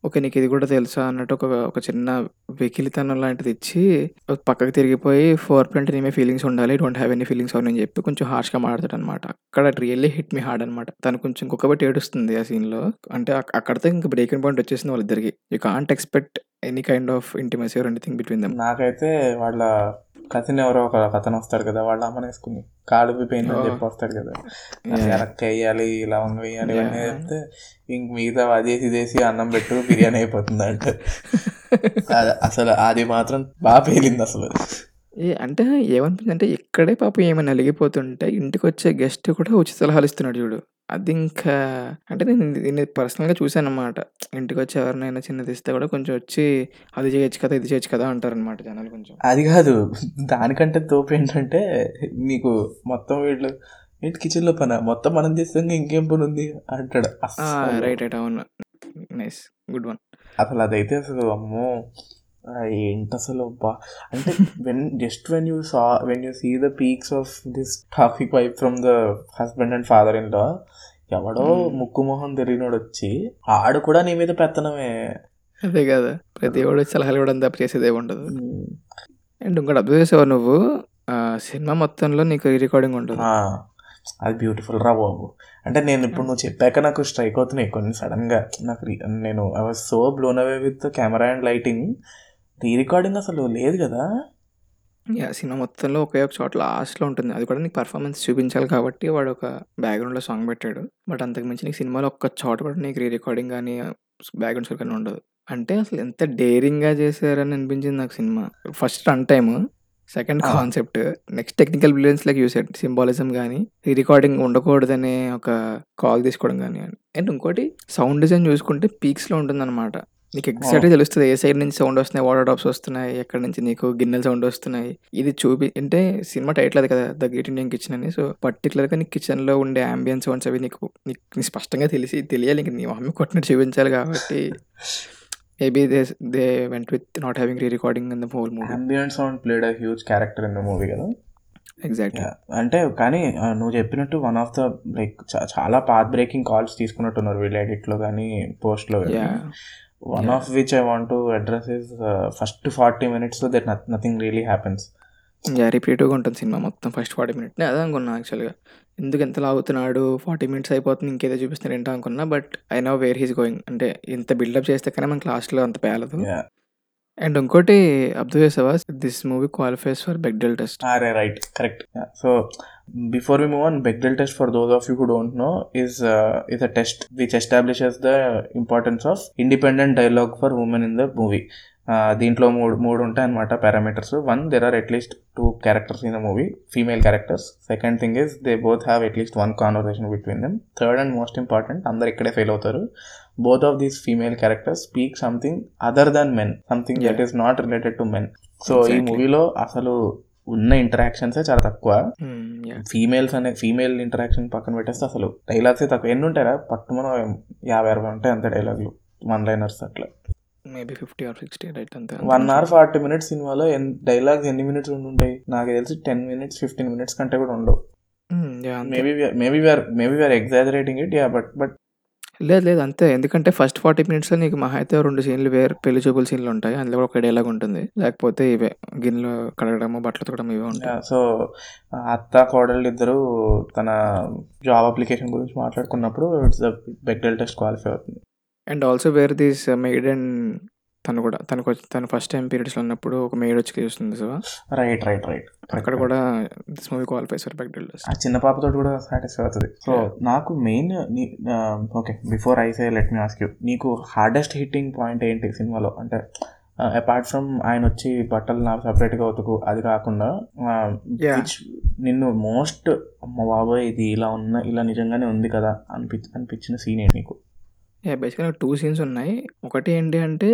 ఓకే నీకు ఇది కూడా తెలుసా అన్నట్టు ఒక ఒక చిన్న వెకిలితనం లాంటిది ఇచ్చి పక్కకి తిరిగిపోయి ఫోర్ ప్రింట్ నేమే ఫీలింగ్స్ ఉండాలి డోంట్ హ్యావ్ ఎనీ ఫీలింగ్స్ అని చెప్పి కొంచెం హార్ష్గా మాట్లాడతాడు అనమాట అక్కడ రియల్లీ హిట్ మీ హార్డ్ అనమాట. తను కొంచెం ఇంకొకటి ఏడుస్తుంది ఆ సీన్లో. అంటే అక్- అక్కడితో ఇంకా బ్రేకింగ్ పాయింట్ వచ్చేసింది వాళ్ళిద్దరికి. You can't expect any kind of intimacy or anything between them నాకైతే వాళ్ళ కథని ఎవరో ఒక అతను వస్తాడు కదా వాళ్ళ అమ్మని వేసుకుని కాలు పోయింది అని. చెప్పి వస్తాడు కదా. వెనక్కి వేయాలి లవంగ వేయాలి ఇవన్నీ. చెప్తే ఇంక మిగతా అదేసి ఇదేసి అన్నం పెట్టు బిర్యానీ అయిపోతుంది అంటే అసలు అది మాత్రం బాగా పేలింది అసలు ఏ అంటే ఏమనిపించింది అంటే ఇక్కడే పాపం ఏమైనా నలిగిపోతుంటే ఇంటికి వచ్చే గెస్ట్ కూడా ఉచిత సలహాలు ఇస్తున్నాడు చూడు అది ఇంకా అంటే నేను దీన్ని పర్సనల్గా చూశాను అనమాట ఇంటికి వచ్చి ఎవరినైనా చిన్నది ఇస్తే కూడా కొంచెం వచ్చి అది చేయొచ్చు కదా ఇది చేయొచ్చు కదా అంటారనమాట జనాలు కొంచెం. అది కాదు. దానికంటే తోపు ఏంటంటే నీకు మొత్తం వీళ్ళు ఏంటి కిచెన్లో పని? మొత్తం మనం చేస్తే ఇంకేం పని ఉంది అంటాడు. రైట్ రైట్ అవును. నైస్ గుడ్ వన్ అసలు అదైతే అసలు అమ్మో! ఏంటి అసలు బా అంటే when just when you saw when you see the peaks of this topic wife from the husband and father in law ఎవడో Hmm. ముక్కు మొహం తెలియనోడు వచ్చి ఆడు కూడా నీ మీద పెత్తనమే. అదే కదా. ప్రతి వాడు వచ్చి సలహాలు ఇవ్వడం తప్ప చేసేది ఉండదు. అండ్ ఇంకోటి అబ్జర్వ్ చేసావు నువ్వు సినిమా మొత్తంలో నీకు రికార్డింగ్ ఉంటుంది. అది బ్యూటిఫుల్ రా బాబు. అంటే నేను ఇప్పుడు నువ్వు చెప్పాక నాకు స్ట్రైక్ అవుతున్నాయి కొన్ని సడన్గా. నాకు నేను I was so blown away with camera and lighting re recording అసలు లేదు కదా? యా సినిమా మొత్తంలో ఒకే ఒక చోట లాస్ట్లో ఉంటుంది. అది కూడా నీకు పర్ఫార్మెన్స్ చూపించాలి కాబట్టి వాడు ఒక బ్యాక్గ్రౌండ్లో సాంగ్ పెట్టాడు. బట్ అంతకు మించి నీకు సినిమాలో ఒక్క చోట కూడా నీకు రీ రికార్డింగ్ కానీ బ్యాక్గ్రౌండ్ స్కోర్ కానీ ఉండదు. అంటే అసలు ఎంత డేరింగ్గా చేశారని అనిపించింది నాకు cinema. First run time second. Concept next technical brilliance like used symbolism కానీ రీ రికార్డింగ్ ఉండకూడదనే ఒక కాల్ తీసుకోవడం కానీ అండ్ ఇంకోటి సౌండ్ డిజైన్ చూసుకుంటే పీక్స్లో ఉంటుందన్నమాట. నీకు ఎగ్జాక్ట్‌గా తెలుస్తది. ఏ సైడ్ నుంచి సౌండ్ వస్తున్నాయి, వాటర్ డ్రాప్స్ వస్తున్నాయి, ఎక్కడి నుంచి నీకు గిన్నెల సౌండ్ వస్తున్నాయి. ఇది చూపి అంటే సినిమా టైటిల్ అది కదా! 'ద గ్రేట్ ఇండియన్ కిచెన్' అని. సో, పర్టిక్యులర్‌గా నీ కిచెన్‌లో ఉండే యాంబియన్స్ సౌండ్స్ అవి నీకు నీకు నీకు స్పష్టంగా తెలిసి తెలియాలి. ఇంక నీ మొహం కొట్టినట్టు చూపించాలి కాబట్టి maybe they they went with not having re recording in the whole movie. Ambient sound played a huge character in the movie కదా! ఎగ్జాక్ట్‌లీ. యాహ్! అంటే కానీ ఆహ్, నువ్వు చెప్పినట్టు వన్ ఆఫ్ ద లైక్ చ చాలా పాత్ బ్రేకింగ్ కాల్స్ తీసుకున్నట్టున్నారు వీళ్ళు ఎడిట్‌లో గానీ, పోస్ట్‌లో గానీ. Yeah! One! Of which I want to address is first 40 మినిట్స్‌లో దట్ నథ్ నథింగ్ రియల్లీ హ్యాపెన్స్. రిపీటివ్‌గా ఉంటుంది సినిమా మొత్తం ఫస్ట్ 40 మినిట్స్. నేను అదే అనుకున్నా యాక్చువల్‌గా. ఎందుకు ఇంత లాగుతున్నాడు 40 మినిట్స్ అయిపోతుంది ఇంకేదో చూపిస్తున్నారు ఏంటా అనుకున్నా. But I know where he is going. అంటే ఇంత బిల్డప్ చేస్తే కానీ మనకి లాస్ట్‌లో అంత పేలదు. అండ్ ఇంకోటి అబ్జర్వ్ చేసావా? This movie qualifies for Bechdel test. అరే! Right. Correct. So, before we move on Bechdel test for those of you who don't know is is a test which establishes the importance of independent dialogue for women in the movie. దీంట్లో మూడు మూడు ఉంటాయన్నమాట parameters. One there or at least two characters in the movie. Female characters. Second thing is they both have at least one conversation between them. Third and most important అందరు ఇక్కడే fail అవుతారు. Both of these female characters speak something other than men. Something that! Is not related to men. So, ఈ. మూవీలో అసలు ఉన్న ఇంటరాక్షన్సే చాలా తక్కువ. ఫీమేల్స్ అనే ఫీమేల్ ఇంటరాక్షన్ పక్కన పెట్టేస్తే అసలు డైలాగ్సే తక్కువ. ఎన్ని ఉంటాయిరా? పట్టుమని 50, 60 ఉంటాయి అంతే డైలాగులు. వన్ లైనర్స్ అట్లా. మేబీ 50 ఆర్ 60 రైట్ అంతే. 1 అంతకుమించి అవర్ 40 మినిట్స్ సినిమాలో ఎన్ డైలాగ్స్ ఎన్ని మినిట్స్ ఉండుంటాయి? నాకు తెలిసి 10 మినిట్స్, 15 మినిట్స్ కంటే కూడా ఉండవు. Maybe maybe we are maybe we are exaggerating it. Yeah! But but లేదు లేదు అంతే. ఎందుకంటే ఫస్ట్ 40 మినిట్స్‌లో నీకు మహా అయితే 2 సీన్‌లు వేరు పెళ్ళి చూపుల సీన్‌లు ఉంటాయి. అందులో కూడా ఒక డైలాగ్ ఉంటుంది. లేకపోతే ఇవే గిన్నెలు కడగడము, బట్టలు ఉతకడం ఇవే ఉంటాయి. సో, అత్త, కోడళ్ళు ఇద్దరు తన జాబ్ అప్లికేషన్ గురించి మాట్లాడుకున్నప్పుడు it's the Bechdel test qualify అవుతుంది. And also where this maid and తను కూడా తనకు తను ఫస్ట్ టైమ్ పీరియడ్స్‌లో ఉన్నప్పుడు ఒక మెయిడ్ వచ్చి చూస్తుంది సో, రైట్. రైట్. రైట్. అక్కడ. కూడా this movie qualifies for test. ఆ చిన్న పాపతోటి కూడా సాటిస్ఫై అవుతది. సో! నాకు main okay. Before I say let me ask you. నీకు హార్డెస్ట్ హిట్టింగ్ పాయింట్ ఏంటి సినిమాలో? అంటే అపార్ట్ ఫ్రమ్ ఆయనొచ్చి బట్టలు నాకు సెపరేట్‌గా ఉతుకు అది కాకుండా! విచ్ నిన్ను మోస్ట్ అమ్మ బాబోయ్! ఇది ఇలా ఉన్న ఇలా నిజంగానే ఉంది కదా! అనిపి అనిపించిన సీన్ ఏంటి నీకు? యాహ్! బేసిక్‌గా 2 సీన్స్ ఉన్నాయి. ఒకటి ఏంటి అంటే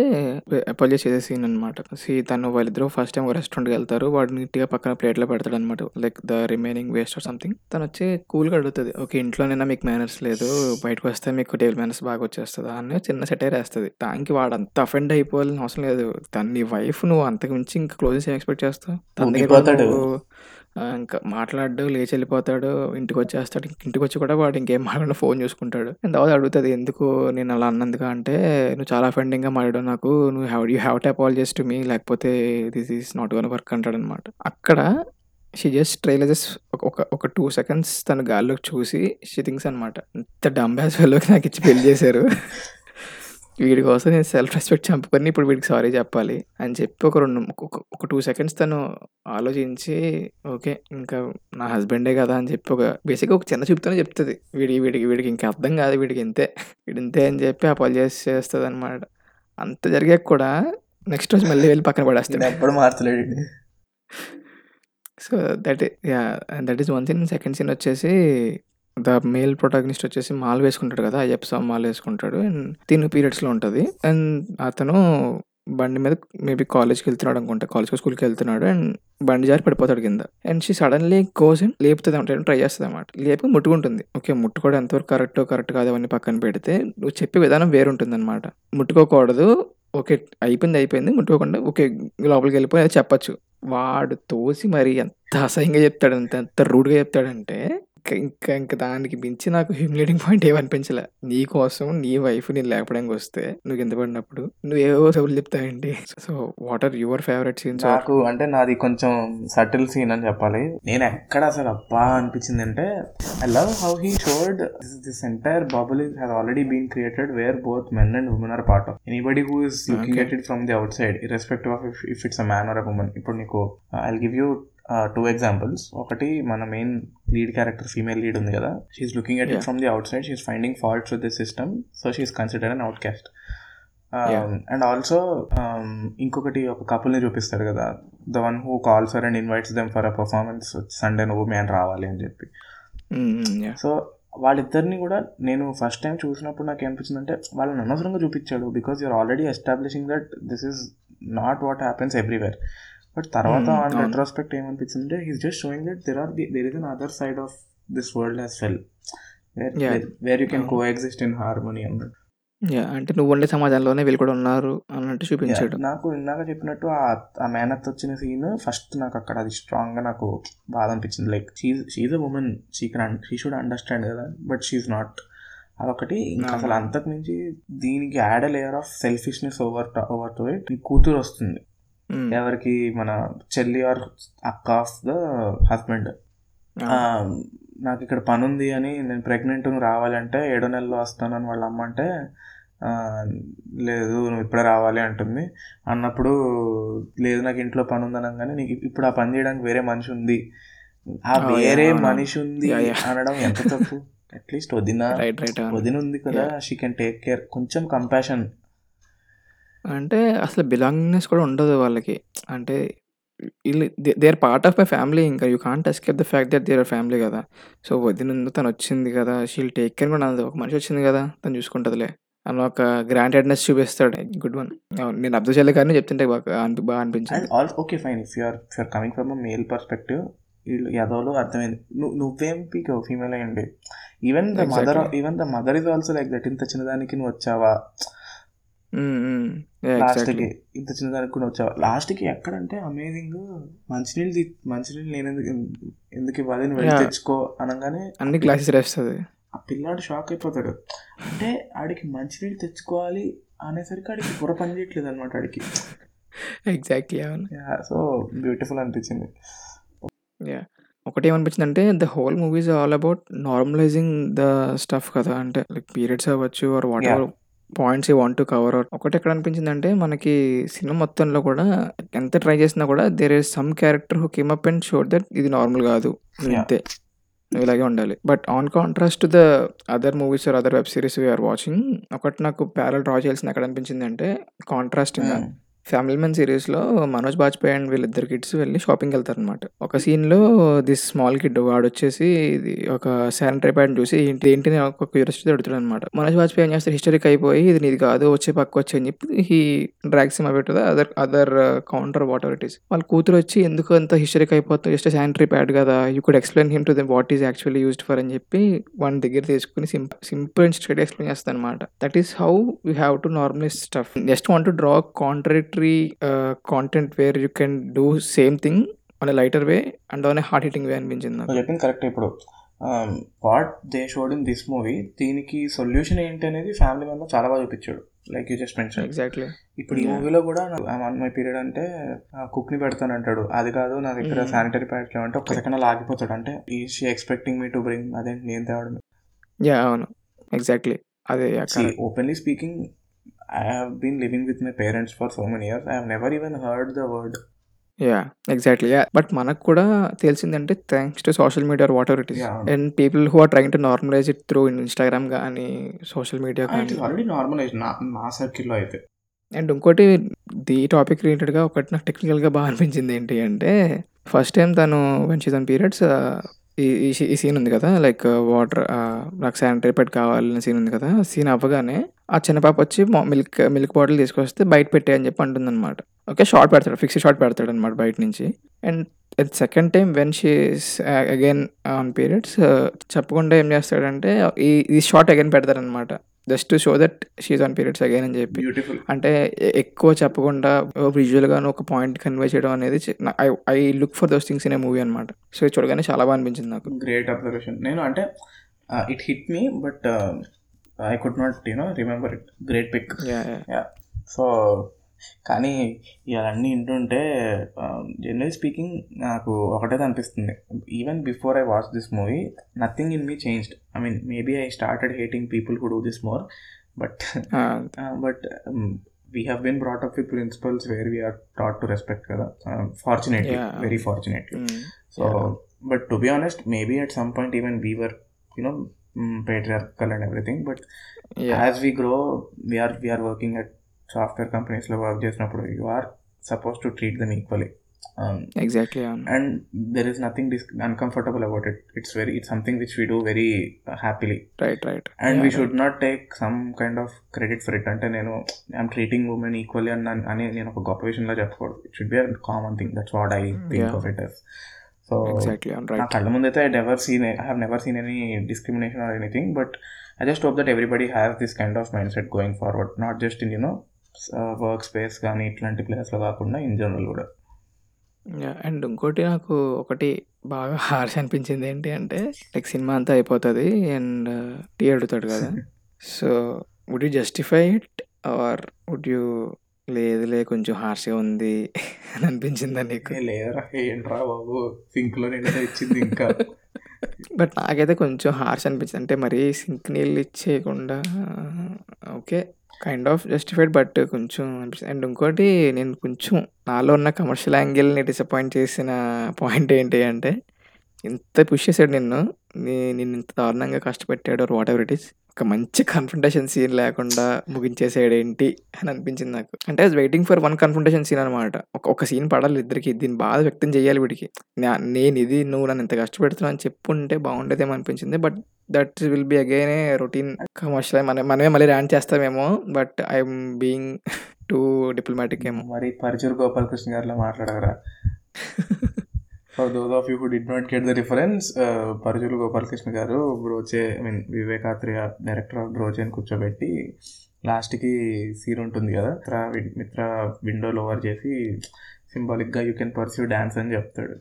అపాలజైజ్ చేసే సీన్ అనమాట. సీ తను వాళ్ళిద్దరూ ఫస్ట్ టైమ్ ఒక రెస్టారెంట్‌కి వెళ్తారు. వాడు నీట్‌గా పక్కన ప్లేట్‌లో పెడతాడనమాట. Like the remaining waste or something. తనొచ్చి కూల్‌గా అడుగుతది. ఓకే. ఇంట్లోనైనా మీకు మేనర్స్ లేదు. బయటకి వస్తే మీకు టేబుల్ మేనర్స్ బాగా వచ్చేస్తదా అని చిన్న సెటైర్ ఏస్తది. దానికి వాడంత అఫెండ్ అయిపోవాల్సిన అవసరం లేదు. తను నీ వైఫ్ నువ్వు అంతకు మించి ఇంకా క్లోజెస్ ఏం ఎక్స్‌పెక్ట్ చేస్తావు? తన దగ్గర కూడా ఊగిపోతాడు. నువ్వు ఆహ్, ఇంకా మాట్లాడడు, లేచి వెళ్ళిపోతాడు. ఇంటికొచ్చేస్తాడు. ఇంటికొచ్చి కూడా వాడు ఇంకేం మాట్లాడకుండా ఫోన్ చూసుకుంటాడు. అండ్ తర్వాత అడుగుతుంది ఎందుకు నేను అలా అన్నందుకు అంటే, "నువ్వు చాలా అఫెండింగ్‌గా మాట్లాడు నాకు. నువ్వు have you have to apologise to me లేకపోతే this is not gonna work" అంటాడనమాట. అక్కడ షీ జస్ట్ రియలైజెస్ ఒక ఒక ఒక టూ సెకండ్స్ తను గాల్లోకి చూసి షీ థింగ్స్ అనమాట. ఇంత డంబ్ యాస్ నాకు ఇచ్చి పెళ్ళి చేశారు. వీడి కోసం నేను సెల్ఫ్ రెస్పెక్ట్ చంపుకొని ఇప్పుడు వీడికి సారీ చెప్పాలి అని చెప్పి ఒక రెండు ఒక టూ సెకండ్స్ తను ఆలోచించి ఓకే. ఇంకా నా హస్బెండే కదా! అని చెప్పి ఒక బేసిక్‌గా ఒక చిన్న చూపుతోనే చెప్తది. వీడి వీడికి వీడికి ఇంకా అర్థం కాదు. వీడికి ఇంతే. వీడు ఇంతే అని చెప్పి అపాలజైజ్ చేస్తదనమాట. అంత జరిగాక కూడా నెక్స్ట్ రోజు మళ్ళీ వెళ్ళి పక్కన పడేస్తాడు. ఈడెప్పుడు మార్చలేడు. So, that! That is one scene. Second scene వచ్చేసి ద మేల్ ప్రొటాగనిస్ట్ వచ్చేసి మాల వేసుకుంటాడు కదా! అయ్యప్ప స్వామి మాల వేసుకుంటాడు. అండ్ తిను పీరియడ్స్‌లో ఉంటది. అండ్ అతను బండి మీద మేబీ కాలేజ్‌కి వెళ్తున్నాడు అనుకుంటా. కాలేజ్కి స్కూల్‌కి వెళ్తున్నాడు. అండ్ బండి జారి పడిపోతాడు కింద. అండ్ షీ సడన్లీ కోసం లేపుతుంది అంటే ట్రై చేస్తదనమాట. లేపి ముట్టుకుంటుంది. ఓకే. ముట్టుకోవడం ఎంతవరకు కరెక్ట్ కరెక్ట్ కాదు అవన్నీ పక్కన పెడితే నువ్వు చెప్పే విధానం వేరుంటుందనమాట. ముట్టుకోకూడదు. ఓకే. అయిపోయింది అయిపోయింది. ముట్టుకోకుండా ఓకే. లోపలికి వెళ్ళిపోయి అది వాడు తోసి మరి ఎంత అసహ్యంగా చెప్తాడు. అంత ఎంత రూడ్‌గా చెప్తాడంటే ఇంక ఇంకా ఇంక దానికి మించి నాకు హ్యూమిలేటింగ్ పాయింట్ ఏమనిపించలే. నీ కోసం నీ వైఫ్ నిన్ను లేపడానికి వస్తే నువ్వు కింద పడినప్పుడు నువ్వేవేవో కబుర్లు చెప్తావేంటి? So, what are your favourite scenes నాకు అంటే నాది కొంచెం సటిల్ సీన్ అని చెప్పాలి. నేను ఎక్కడ అసలు అబ్బా! అనిపించిందంటే I love how he showed this entire bubble is has already been created where both men and women are part of. Anybody who is looking okay. At it from the outside irrespective of if it's a man or a woman. ఇప్పుడు నీకు I give you 2 examples. ఒకటి మన main lead character female lead ఉంది కదా! She is looking at it! From the outside. She is finding faults with the system. So, she is considered an. Yeah! Ah, and also ఇంకొకటి ఒక కపుల్‌ని చూపిస్తాడు కదా! The one who calls and invites them for a performance Sunday నువ్వు మేము రావాలి అని చెప్పి. హ్మ్. హ్మ్. యాహ్! సో, వాళ్ళిద్దరిని కూడా నేను ఫస్ట్ టైం చూసినప్పుడు నాకు ఏమనిపించింది అంటే వాళ్ళని అనవసరంగా చూపించాడు because you're already establishing that this is not what happens everywhere but తర్వాత ఆన్. రెట్రోస్పెక్ట్ ఏమనిపించింది అంటే he's just showing that there are there is an other side of this world as well. Where you can. Coexist in harmony అన్నట్టు అంటే నువ్వు ఉండే సమాజంలోనే వీళ్ళు కూడా ఉన్నారు అన్నట్టు చూపించాడు నాకు ఇందాక చెప్పినట్టు ఆ మేనత్ వచ్చిన సీన్ ఫస్ట్ నాకు అక్కడ అది స్ట్రాంగ్గా నాకు బాధ అనిపించింది like she's a woman she can she should understand కదా బట్ షీఈ్ నాట్ అదొకటి ఇంకా. అసలు అంతకు మించి దీనికి add layer of selfishness over over to it కూతురు వస్తుంది ఎవరికి మన చెల్లి ఆర్ అక్క ఆఫ్ ద హస్బెండ్. అవును. నాకు ఇక్కడ పని ఉంది అని నేను ప్రెగ్నెంట్ రావాలంటే ఏడో నెలలో వస్తానని వాళ్ళ అమ్మ అంటే లేదు నువ్వు ఇప్పుడే రావాలి అంటుంది. అన్నప్పుడు లేదు నాకు ఇంట్లో పని ఉంది అనగానే నీకు ఇప్పుడు ఆ పని చేయడానికి వేరే మనిషి ఉంది. ఆ Oh, వేరే. మనిషి ఉంది. అనడం ఎంత తప్పు? అట్లీస్ట్ వదిన. రైట్ రైట్ అవును. వదిన ఉంది కదా షీ కెన్ టేక్ కేర్ కొంచెం కంపాషన్ అంటే అసలు బిలాంగింగ్నెస్ కూడా ఉండదు వాళ్ళకి. అంటే వీళ్ళు they are part of my family ఇంకా. You can't escape the fact that they are family కదా. సో వదిన తను వచ్చింది కదా. షీల్ టేక్ కేర్ కూడా అనదు ఒక మనిషి వచ్చింది కదా. తను చూసుకుంటుందిలే. అని ఒక గ్రాంటెడ్నెస్ చూపిస్తాడు. గుడ్ వన్ నేను అబ్జర్వ్ చేయలే కానీ చెప్తుంటే బాగా అనిపి- బాగా అనిపించింది. All okay fine if you're if coming from a male perspective వీళ్ళు ఎదవలో అర్థమైంది. నువ్వు నువ్వేం పీకావు ఫీమేల్ అయ్యండి? Even the mother. Even the mother is also like that ఇంత చిన్నదానికి నువ్వు ఇంత చిన్నదానికి కూడా వచ్చావా. లాస్ట్కి ఎక్కడంటే అమేజింగ్ మంచినీళ్ళు మంచినీళ్ళు నేను ఎందుకు ఎందుకు ఇవ్వాలి? నువ్వు వెళ్ళి. తెచ్చుకో అనగానే అన్ని గ్లాసెస్ వేస్తుంది ఆ పిల్లాడు షాక్ అయిపోతాడు. అంటే ఆడికి మంచినీళ్ళు తెచ్చుకోవాలి అనేసరికి ఆడికి బుర్ర పని చేయట్లేదు అనమాట ఆడికి. ఎగ్జాక్ట్లీ అవును. సో బ్యూటిఫుల్ అనిపించింది. యా ఒకటి ఏమనిపించింది అంటే the whole movies all about normalizing the stuff కదా. అంటే లైక్ పీరియడ్స్ అవ్వచ్చు or whatever points you want to cover ఒకటి ఎక్కడ అనిపించింది అంటే మనకి సినిమా మొత్తంలో కూడా ఎంత ట్రై చేసినా కూడా there is some character who came up and sure that ఇది నార్మల్ కాదు. నువ్వు ఇలాగే ఉండాలి. But on contrast to the other movies or other web series we're watching ఒకటి నాకు ప్యారల్ డ్రా చేయాల్సింది ఎక్కడ అనిపించింది అంటే కాంట్రాస్టింగ్. ఫ్యామిలీ మెన్ సిరీస్లో మనోజ్ బాజ్పేయి అండ్ వీళ్ళిద్దరు కిడ్స్ వెళ్ళి షాపింగ్కి వెళ్తారనమాట ఒక సీన్లో దిస్ స్మాల్ కిడ్ వాడు వచ్చేసి ఇది ఒక శానిటరీ ప్యాడ్ చూసి ఏంటి ఏంటిని ఒక క్యూరియాసిటీ అడుగుతాడు అనమాట మనోజ్ బాజ్పేయి ఏం చేస్తారు హిస్టరీకి అయిపోయి ఇది నీది కాదు వచ్చే పక్క వచ్చి అని చెప్పి he drags him పెట్టుదా? Other other counter whatever it is. వాళ్ళ కూతురు వచ్చి ఎందుకు అంత హిస్టరీకి అయిపోతుంది జస్ట్ శానిటరీ ప్యాడ్ కదా you could explain him to them what is actually used for అని చెప్పి వాడి దగ్గర తీసుకుని simple simple and straight explain చేస్తాను అనమాట that is how you have to normalize stuff. Just want to draw contradictory content where you can do same thing on a lighter way and on a heart hitting way అనిపించింది నాకు. చెప్పింది correct ఇప్పుడు. What they showed in this movie దీనికి solution ఏంటి అనేది family member చాలా బాగా చూపించాడు like you just mention exactly ఇప్పుడు ఈ. మూవీలో కూడా వన్ మై పీరియడ్ అంటే కుక్ని పెడతాను అంటాడు. అది కాదు నా దగ్గర Mm. శానిటరీ ప్యాడ్స్ అంటే ఒక సెకండ్ అలా ఆగిపోతాడు. అంటే ఈ she expecting me to bring అదేంటి నేను తేవడం యా అవును. ఎగ్జాక్ట్లీ అదే openly speaking I have been living with my parents for so many years I have never even heard the word yeah exactly yeah but మనకు కూడా తెలిసిందంటే thanks to social media whatever it Yeah. And people who are trying to normalize it through Instagram కానీ social media కానీ is already normalize నా నా సర్కిల్లో అయితే. And ఇంకోటి ది టాపిక్ రిలేటెడ్గా ఒకటి నాకు టెక్నికల్గా బాగా అనిపించింది ఏంటి అంటే ఫస్ట్ టైం తను షీజ్ ఆన్ పీరియడ్స్ ఈ ఈ ఈ సీన్ ఉంది కదా లైక్ వాటర్ uh, uh, నాకు శానిటరీ ప్యాడ్ కావాలనే సీన్ ఉంది కదా సీన్ అవ్వగానే ఆ చిన్న పాప వచ్చి మిల్క్ మిల్క్ బాటిల్ తీసుకొస్తే బయట పెట్టే అని చెప్పి అంటుంది అనమాట ఓకే షార్ట్ పెడతాడు ఫిక్స్ షార్ట్ పెడతాడు అనమాట బయట నుంచి. And second time when she's again on periods చెప్పకుండా ఏం చేస్తాడంటే ఈ ఈ షార్ట్ అగైన్ పెడతారనమాట just to show that she's on periods again అని చెప్పి. బ్యూటిఫుల్ అంటే ఎక్కువ చెప్పకుండా విజువల్గా ఒక పాయింట్ కన్వే చేయడం అనేది I I look for those things in a movie అనమాట సో చూడగానే చాలా బాగా అనిపించింది నాకు. గ్రేట్ అబ్జర్వేషన్ నేను అంటే it hit me but I could not you know remember it great pick. So కానీ ఇవన్నీ వింటుంటే జనరల్ స్పీకింగ్ నాకు ఒకటే అనిపిస్తుంది even before I watch this movie nothing in me changed I mean maybe I started hating people who do this more but but we have been brought up with principles where we're taught to respect కదా fortunately. Very fortunately So, but to be honest, maybe at some point even we were, you know, mm, patriarchal and everything. But yeah. as we grow, we are we are working at software కంపెనీస్లో work చేసినప్పుడు you are supposed to treat them equally exactly అవును and there is nothing dis uncomfortable about it it's very it's something which we do very happily right right and we should not take some kind of credit for it అంటే నేను I'm treating women equally అని అని నేను ఒక గొప్ప విషయంలో చెప్పకూడదు it should be a common thing that's what I think Yeah. Of it yes so exactly అవును నా రైట్ కళ్ళ ముందైతే I never seen I have never seen any discrimination or anything but I just hope that everybody has this kind of mindset going forward not just in you know work space కానీ ఇట్లాంటి ప్లేస్లో కాకుండా in general కూడా. And ఇంకోటి నాకు ఒకటి బాగా harsh అనిపించింది ఏంటి అంటే లైక్ సినిమా అంతా అయిపోతుంది అండ్ టీ అడుగుతాడు కదా. So would you justify it or would you లేదులే కొంచెం హార్ష్గా ఉంది అని అనిపించిందా నీకు? లేదురా ఏంట్రా బాబు? సింక్లో నిండా ఇచ్చింది ఇంకా. బట్ నాకైతే కొంచెం హార్ష్ అనిపించింది అంటే మరీ సింక్ నీళ్ళు ఇచ్చేయకుండా okay kind of justified but కొంచెం అనిపిస్తుంది అండ్ ఇంకోటి నేను కొంచెం నాలో ఉన్న కమర్షియల్ యాంగిల్ని డిసప్పాయింట్ చేసిన పాయింట్ ఏంటి అంటే ఇంత పుష్ చేశాడు నిన్ను నిన్ను ఇంత దారుణంగా కష్టపెట్టాడు వాట్ ఎవర్ ఇట్ ఈస్ ఒక మంచి కన్ఫ్రంటేషన్ సీన్ లేకుండా ముగించేసాడు ఏంటి అని అనిపించింది నాకు. అంటే waiting for one confrontation scene అనమాట ఒక ఒక సీన్ పడాలి ఇద్దరికి. దీన్ని బాధ వ్యక్తం చేయాలి వీడికి. నేను ఇది నువ్వు నన్ను ఇంత కష్టపెడుతున్నావు అని చెప్పుంటే బాగుండేదేమో అనిపించింది. But that will be again A routine commercial మన మనమే మళ్ళీ Ryan చేస్తామేమో. But I'm being too diplomatic ఏమో. మరి పరిచూరు గోపాలకృష్ణ గారిలో మాట్లాడగరా for those of you who did not get the reference Paruchuru Gopalakrishna garu బ్రోచే I mean Vivekatreya director of బ్రోచే అని కూర్చోబెట్టి లాస్ట్కి సీన్ ఉంటుంది కదా మిత్ర మిత్ర విండో లోవర్ చేసి సింబాలిక్గా యూ కెన్ పర్సూ డ్యాన్స్ అని చెప్తాడు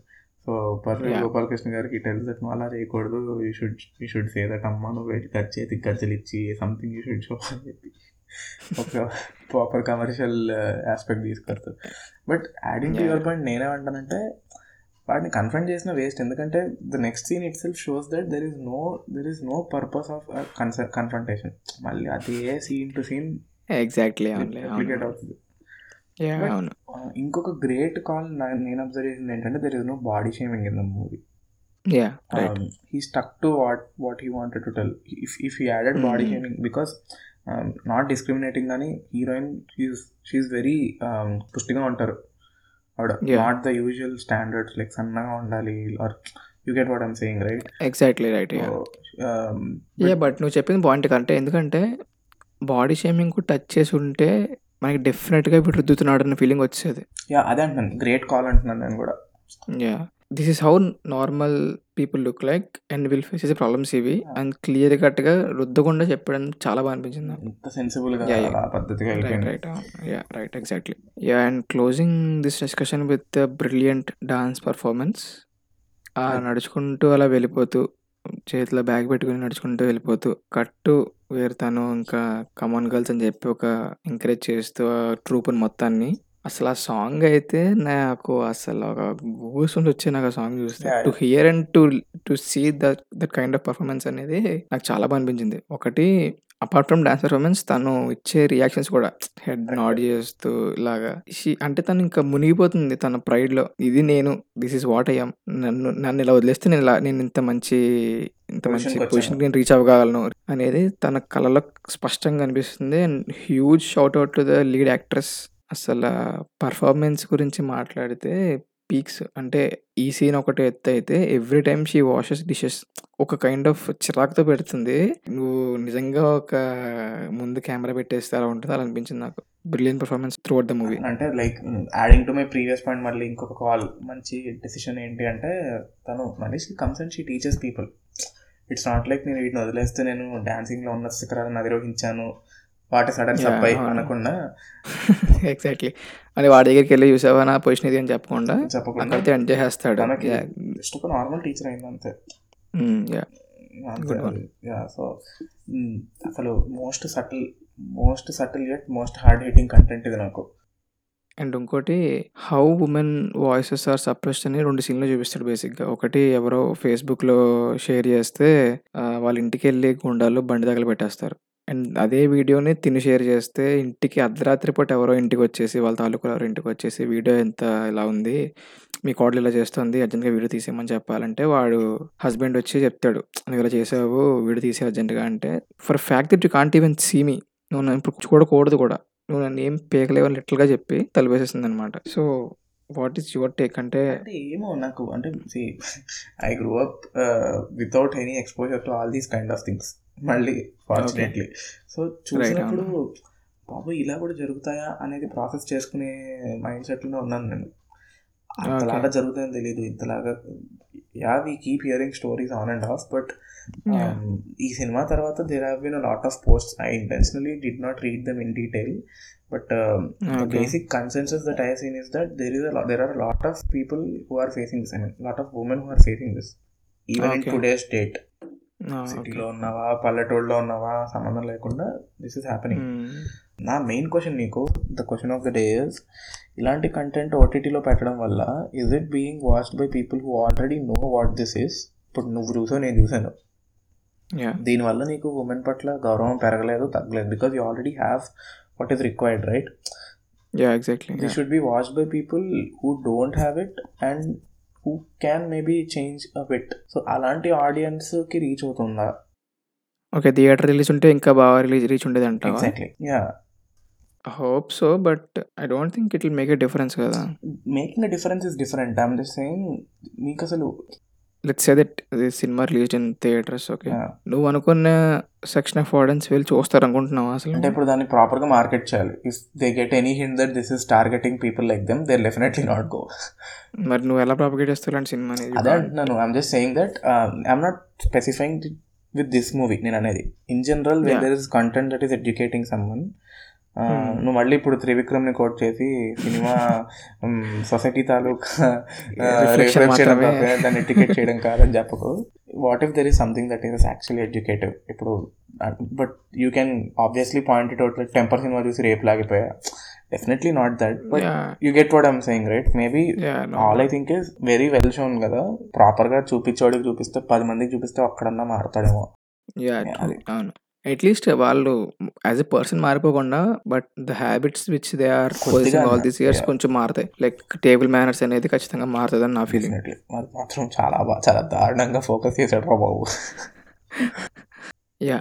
సో Yeah. గోపాలకృష్ణ గారికి టెల్స్ దట్ అలా చేయకూడదు you should you should say that అమ్మ నువ్వు వెళ్ళి ఖర్చు చేతికి గజ్జలు ఇచ్చి సంథింగ్ యూ షుడ్ షో అని చెప్పి ఒక ప్రాపర్ కమర్షియల్ ఆస్పెక్ట్ తీసుకొస్తారు but adding to. Your point నేనేమంటానంటే వాడిని కన్ఫ్రంట్ చేసిన వేస్ట్ ఎందుకంటే the next scene itself shows that there is no there is no purpose of confrontation మళ్ళీ అదే సీన్ టు సీన్ ఎగ్జాక్ట్లీ అవుతుంది. Uh, ఇంకొక గ్రేట్ కాల్ నేను అబ్జర్వ్ చేసింది ఏంటంటే there is no body shaming in the movie yeah right he stuck to what what he wanted to tell. If if he added body Mhm. shaming because um, not discriminating అని heroine she's she's very పుష్టిగా ఉంటారు. Not the usual standards like సన్నగా ఉండాలి are you get what I'm saying right exactly right yeah yeah but నువ్వు చెప్పింది point కంటే ఎందుకంటే body shaming touch చేసి ఉంటే మనకి డెఫినెట్గా వీడు రుద్దుతున్నాడు అన్న ఫీలింగ్ వచ్చేది. యా అదే అంటున్నాను. గ్రేట్ కాల్ అంటున్నాను నేను కూడా. Yeah this is how normal people look like and will face చేసే ప్రాబ్లమ్స్ ఇవి. అండ్ క్లియర్ కట్గా రుద్దకుండా చెప్పడం చాలా బాగా అనిపించింది ఎంత పద్ధతిగా right right yeah right exactly yeah and closing this discussion with brilliant dance performance ఆ. నడుచుకుంటూ అలా వెళ్ళిపోతూ చేతిలో బ్యాగ్ పెట్టుకుని నడుచుకుంటూ వెళ్ళిపోతూ కట్టు వేరుతాను ఇంకా కమాన్ గర్ల్స్ అని చెప్పి ఒక ఎంకరేజ్ చేస్తూ ఆ ట్రూప్ని మొత్తాన్ని. అసలు ఆ సాంగ్ అయితే నాకు అసలు ఒక గూస్ వచ్చాయి నాకు ఆ సాంగ్ చూస్తే to. Hear and to to see that that kind of performance అనేది నాకు చాలా బాగా అనిపించింది ఒకటి అపార్ట్ ఫ్రమ్ డాన్స్ పర్ఫార్మెన్స్ తను ఇచ్చే రియాక్షన్స్ కూడా హెడ్. నాడ్ చేస్తూ ఇలాగా She- అంటే తను ఇంకా మునిగిపోతుంది తన pride లో ఇది నేను దిస్ ఇస్ వాట్ అయ్యాం నన్ను నన్ను ఇలా వదిలేస్తే నేను ఇలా నేను ఇంత మంచి ఇంత మంచి. పొజిషన్ నేను రీచ్ అవ్వగలను అనేది తన కళలో స్పష్టంగా అనిపిస్తుంది and huge shout out to the lead actress అసలు పర్ఫార్మెన్స్ గురించి మాట్లాడితే పీక్స్ అంటే ఈ సీన్ ఒకటి ఎత్తు అయితే every time she washes dishes ఒక కైండ్ ఆఫ్ చిరాకుతో పెడుతుంది. నువ్వు నిజంగా ఒక ముందు కెమెరా పెట్టేస్తే అలా ఉంటుంది అలా అనిపించింది నాకు. Brilliant performance throughout the movie అంటే like adding to my previous point మళ్ళీ ఇంకొక కాల్ మంచి డెసిషన్ ఏంటి అంటే తను మళ్ళీ she comes and she teachers people it's not like నేను వీటిని వదిలేస్తే నేను డాన్సింగ్లో ఉన్న శిఖరాలను అధిరోహించాను. వాటి సడన్ అవును. అనకుండా ఎగ్జాక్ట్లీ అని వాడి దగ్గరికి వెళ్ళి చూసావా నా పొజిషన్ ఇది అని చెప్పకుండా? చెప్పకుండా. ఎండ్ చేసేస్తాడు. జస్ట్ ఒక నార్మల్ టీచర్ అయింది అంతే Mm, సో అసలు most subtle most subtle yet most hard hitting content ఇది నాకు. అండ్ ఇంకోటి how women voices are suppressed అని రెండు సీన్లు చూపిస్తాడు బేసిక్గా ఒకటి ఎవరో ఫేస్బుక్లో షేర్ చేస్తే వాళ్ళ ఇంటికి వెళ్ళి గుండాలు బండి తగలు పెట్టేస్తారు అండ్ అదే వీడియోని తిని షేర్ చేస్తే ఇంటికి అర్ధరాత్రి పూట ఎవరో ఇంటికి వచ్చేసి వాళ్ళ తాలూకులు ఎవరో ఇంటికి వచ్చేసి వీడియో ఎంత ఇలా ఉంది మీ కోడలు ఇలా చేస్తుంది అర్జెంట్గా వీడియో తీసేయమని చెప్పాలంటే వాడు హస్బెండ్ వచ్చి చెప్తాడు నువ్వు ఇలా చేసావు వీడియో తీసే అర్జెంట్గా అంటే for fact that you can't even see me నువ్వు నన్ను ఇప్పుడు చూడకూడదు కూడా నువ్వు నన్ను ఏం పేకలేవని లిటిల్గా చెప్పి తలిపేసేసింది అనమాట so what is your take అంటే ఏమో నాకు అంటే I grow up without any exposure to all these kind of things మళ్ళీ ఫార్చునేట్లీ సో చూసినప్పుడు బాబు ఇలా కూడా జరుగుతాయా అనేది ప్రాసెస్ చేసుకునే మైండ్ సెట్లోనే ఉన్నాను నేను. అంతలాగా జరుగుతుందని తెలియదు ఇంతలాగా yeah we keep hearing stories on and off but ఈ సినిమా తర్వాత there have been lot of post I intentionally did not read them in detail but basic consensus that I seen is that there is there are lot of people who are facing this I mean lot of women who are facing this even in Okay. Today state Ah, సిటీలో ఉన్నావా పల్లెటూరులో ఉన్నావా సంబంధం లేకుండా this is happening. నా main question నీకు the question of the day is ఇలాంటి content ఓటీటీలో పెట్టడం వల్ల is it being watched by people who already know what this is ఇప్పుడు నువ్వు చూసావు నేను చూసాను. దీనివల్ల నీకు ఉమెన్ పట్ల గౌరవం పెరగలేదు తగ్గలేదు because you already have what is required right Yeah, exactly. This. Should be watched by people who don't have it and who can maybe change a bit so అలాంటి ఆడియన్స్కి రీచ్ అవుతుందా? ఓకే థియేటర్ రిలీజ్ ఉంటే ఇంకా బాగా release reach ఉండేది అంటావా? Exactly yeah hope so but I don't think it will make a difference కదా. Making a difference is different I'm just saying నీకు అసలు let's say that cinema release in theatres okay నువ్వు అనుకున్న section of audience వెళ్ళి చూస్తారు అనుకుంటున్నావా అసలు? అంటే ఇప్పుడు దాన్ని ప్రాపర్గా మార్కెట్ చేయాలి. If they get any hint that this is targeting people like them they definitely not go మరి నువ్వు ఎలా ప్రాపగేట్ చేస్తావు ఇలాంటి సినిమా అనేది? అదే అంటున్నాను. I'm just saying that I'm not specifying with this movie నేను అనేది. In general Yeah. There is content that is educating someone Hmm. నువ్వు మళ్ళీ ఇప్పుడు త్రివిక్రమ్ని కోట్ చేసి సినిమా సొసైటీ తాలూకా. దాన్ని ఎడ్యుకేట్ చేయడం కాదని చెప్పకు. What if there is something that is actually educative ఇప్పుడు but you can obviously point it out like Temper cinema చూసి రేపు లాగిపోయా? Definitely not that but you get what I'm saying right maybe all I think is very well shown కదా. ప్రాపర్గా చూపించోడికి చూపిస్తే పది మందికి చూపిస్తే ఒక్కడన్నా మారుతాడేమో. అవును. అట్లీస్ట్ వాళ్ళు as a person మారిపోకుండా but the habits which they are all these years. కొంచెం మారుతాయి. లైక్ టేబుల్ మేనర్స్ అనేది ఖచ్చితంగా మారుతుంది అని నా ఫీలింగ్ మాత్రం చాలా బాగా చాలా దారుణంగా ఫోకస్ చేశాడు రా బాబు. యా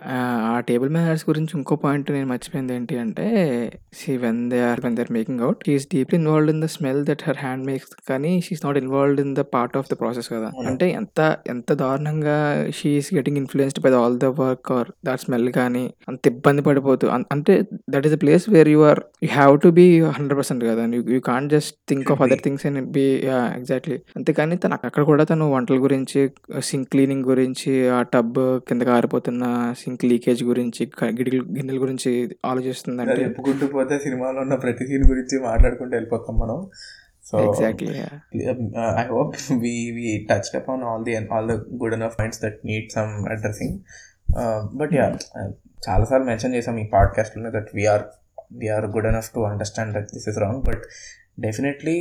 ఆ టేబుల్ మేనర్స్ గురించి ఇంకో పాయింట్ నేను మర్చిపోయింది ఏంటి అంటే see when they are when they are making out she's deeply involved in the smell that her hand makes కానీ she's not involved in the part of the process కదా అవును. అంటే ఎంత ఎంత దారుణంగా she's getting influenced by all the work or that smell కానీ అంత ఇబ్బంది పడిపోతూ అన్- అంటే that is a place where you are you have to be hundred percent కదా you can't just think of other. Things and be exactly అంతేకాని తను అక్కడ కూడా తను వంటల గురించి సింక్ క్లీనింగ్ గురించి ఆ టబ్ కింద కారిపోతున్న సింక్ లీకేజ్ గురించి గిడిగలు గిన్నెల గురించి ఆలోచిస్తుందంటే చెప్పుకుంటూ పోతే సినిమాలో ఉన్న ప్రతి సీన్ గురించి మాట్లాడుకుంటూ వెళ్ళిపోతాం మనం. So exactly I hope we we touch upon all the all the good enough points that need some addressing but yeah చాలాసార్లు మెన్షన్ చేసాం ఈ పాడ్కాస్ట్లోనే that we are we are good enough to understand that this is wrong but definitely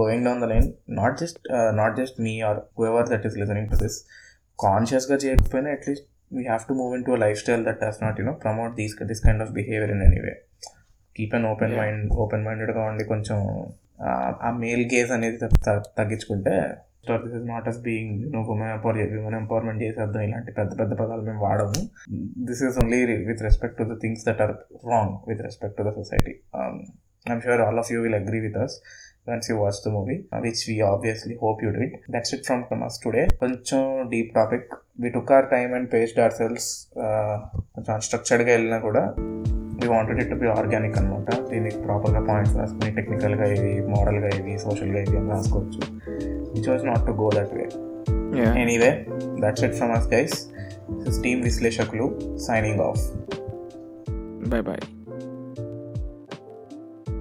going down the line not just not just me or whoever that is listening to this కాన్షియస్గా చేయకపోయినా at least we have to move into lifestyle that does not you know promote these this kind of behaviour in anyway keep an open. Mind open మైండెడ్గా ఉండి కొంచెం ఆ- male gaze అనేది తగ్గ- తగ్గ- తగ్గించుకుంటే this is not us being you know women empower women empowerment చేసేద్దాం ఇలాంటి పెద్ద పెద్ద పదాలు మేము వాడము. This is only with respect to the things that are wrong with respect to the society I'm sure all of you will agree with us once you watch the movie which we obviously hope you did that's it from from us today కొంచెం deep topic we took our time and paced ourselves కొంచెం అన్స్ట్రక్చర్డ్గా వెళ్ళినా కూడా we wanted it to be organic అనమాట దీనికి ప్రాపర్గా points రాసుకుని టెక్నికల్గా ఇవి మోడల్గా ఇవి సోషల్గా ఇవి అని రాసుకోవచ్చు. Which was not to go that way anyway that's it from us guys team విశ్లేషకులు సైనింగ్ ఆఫ్ బై బాయ్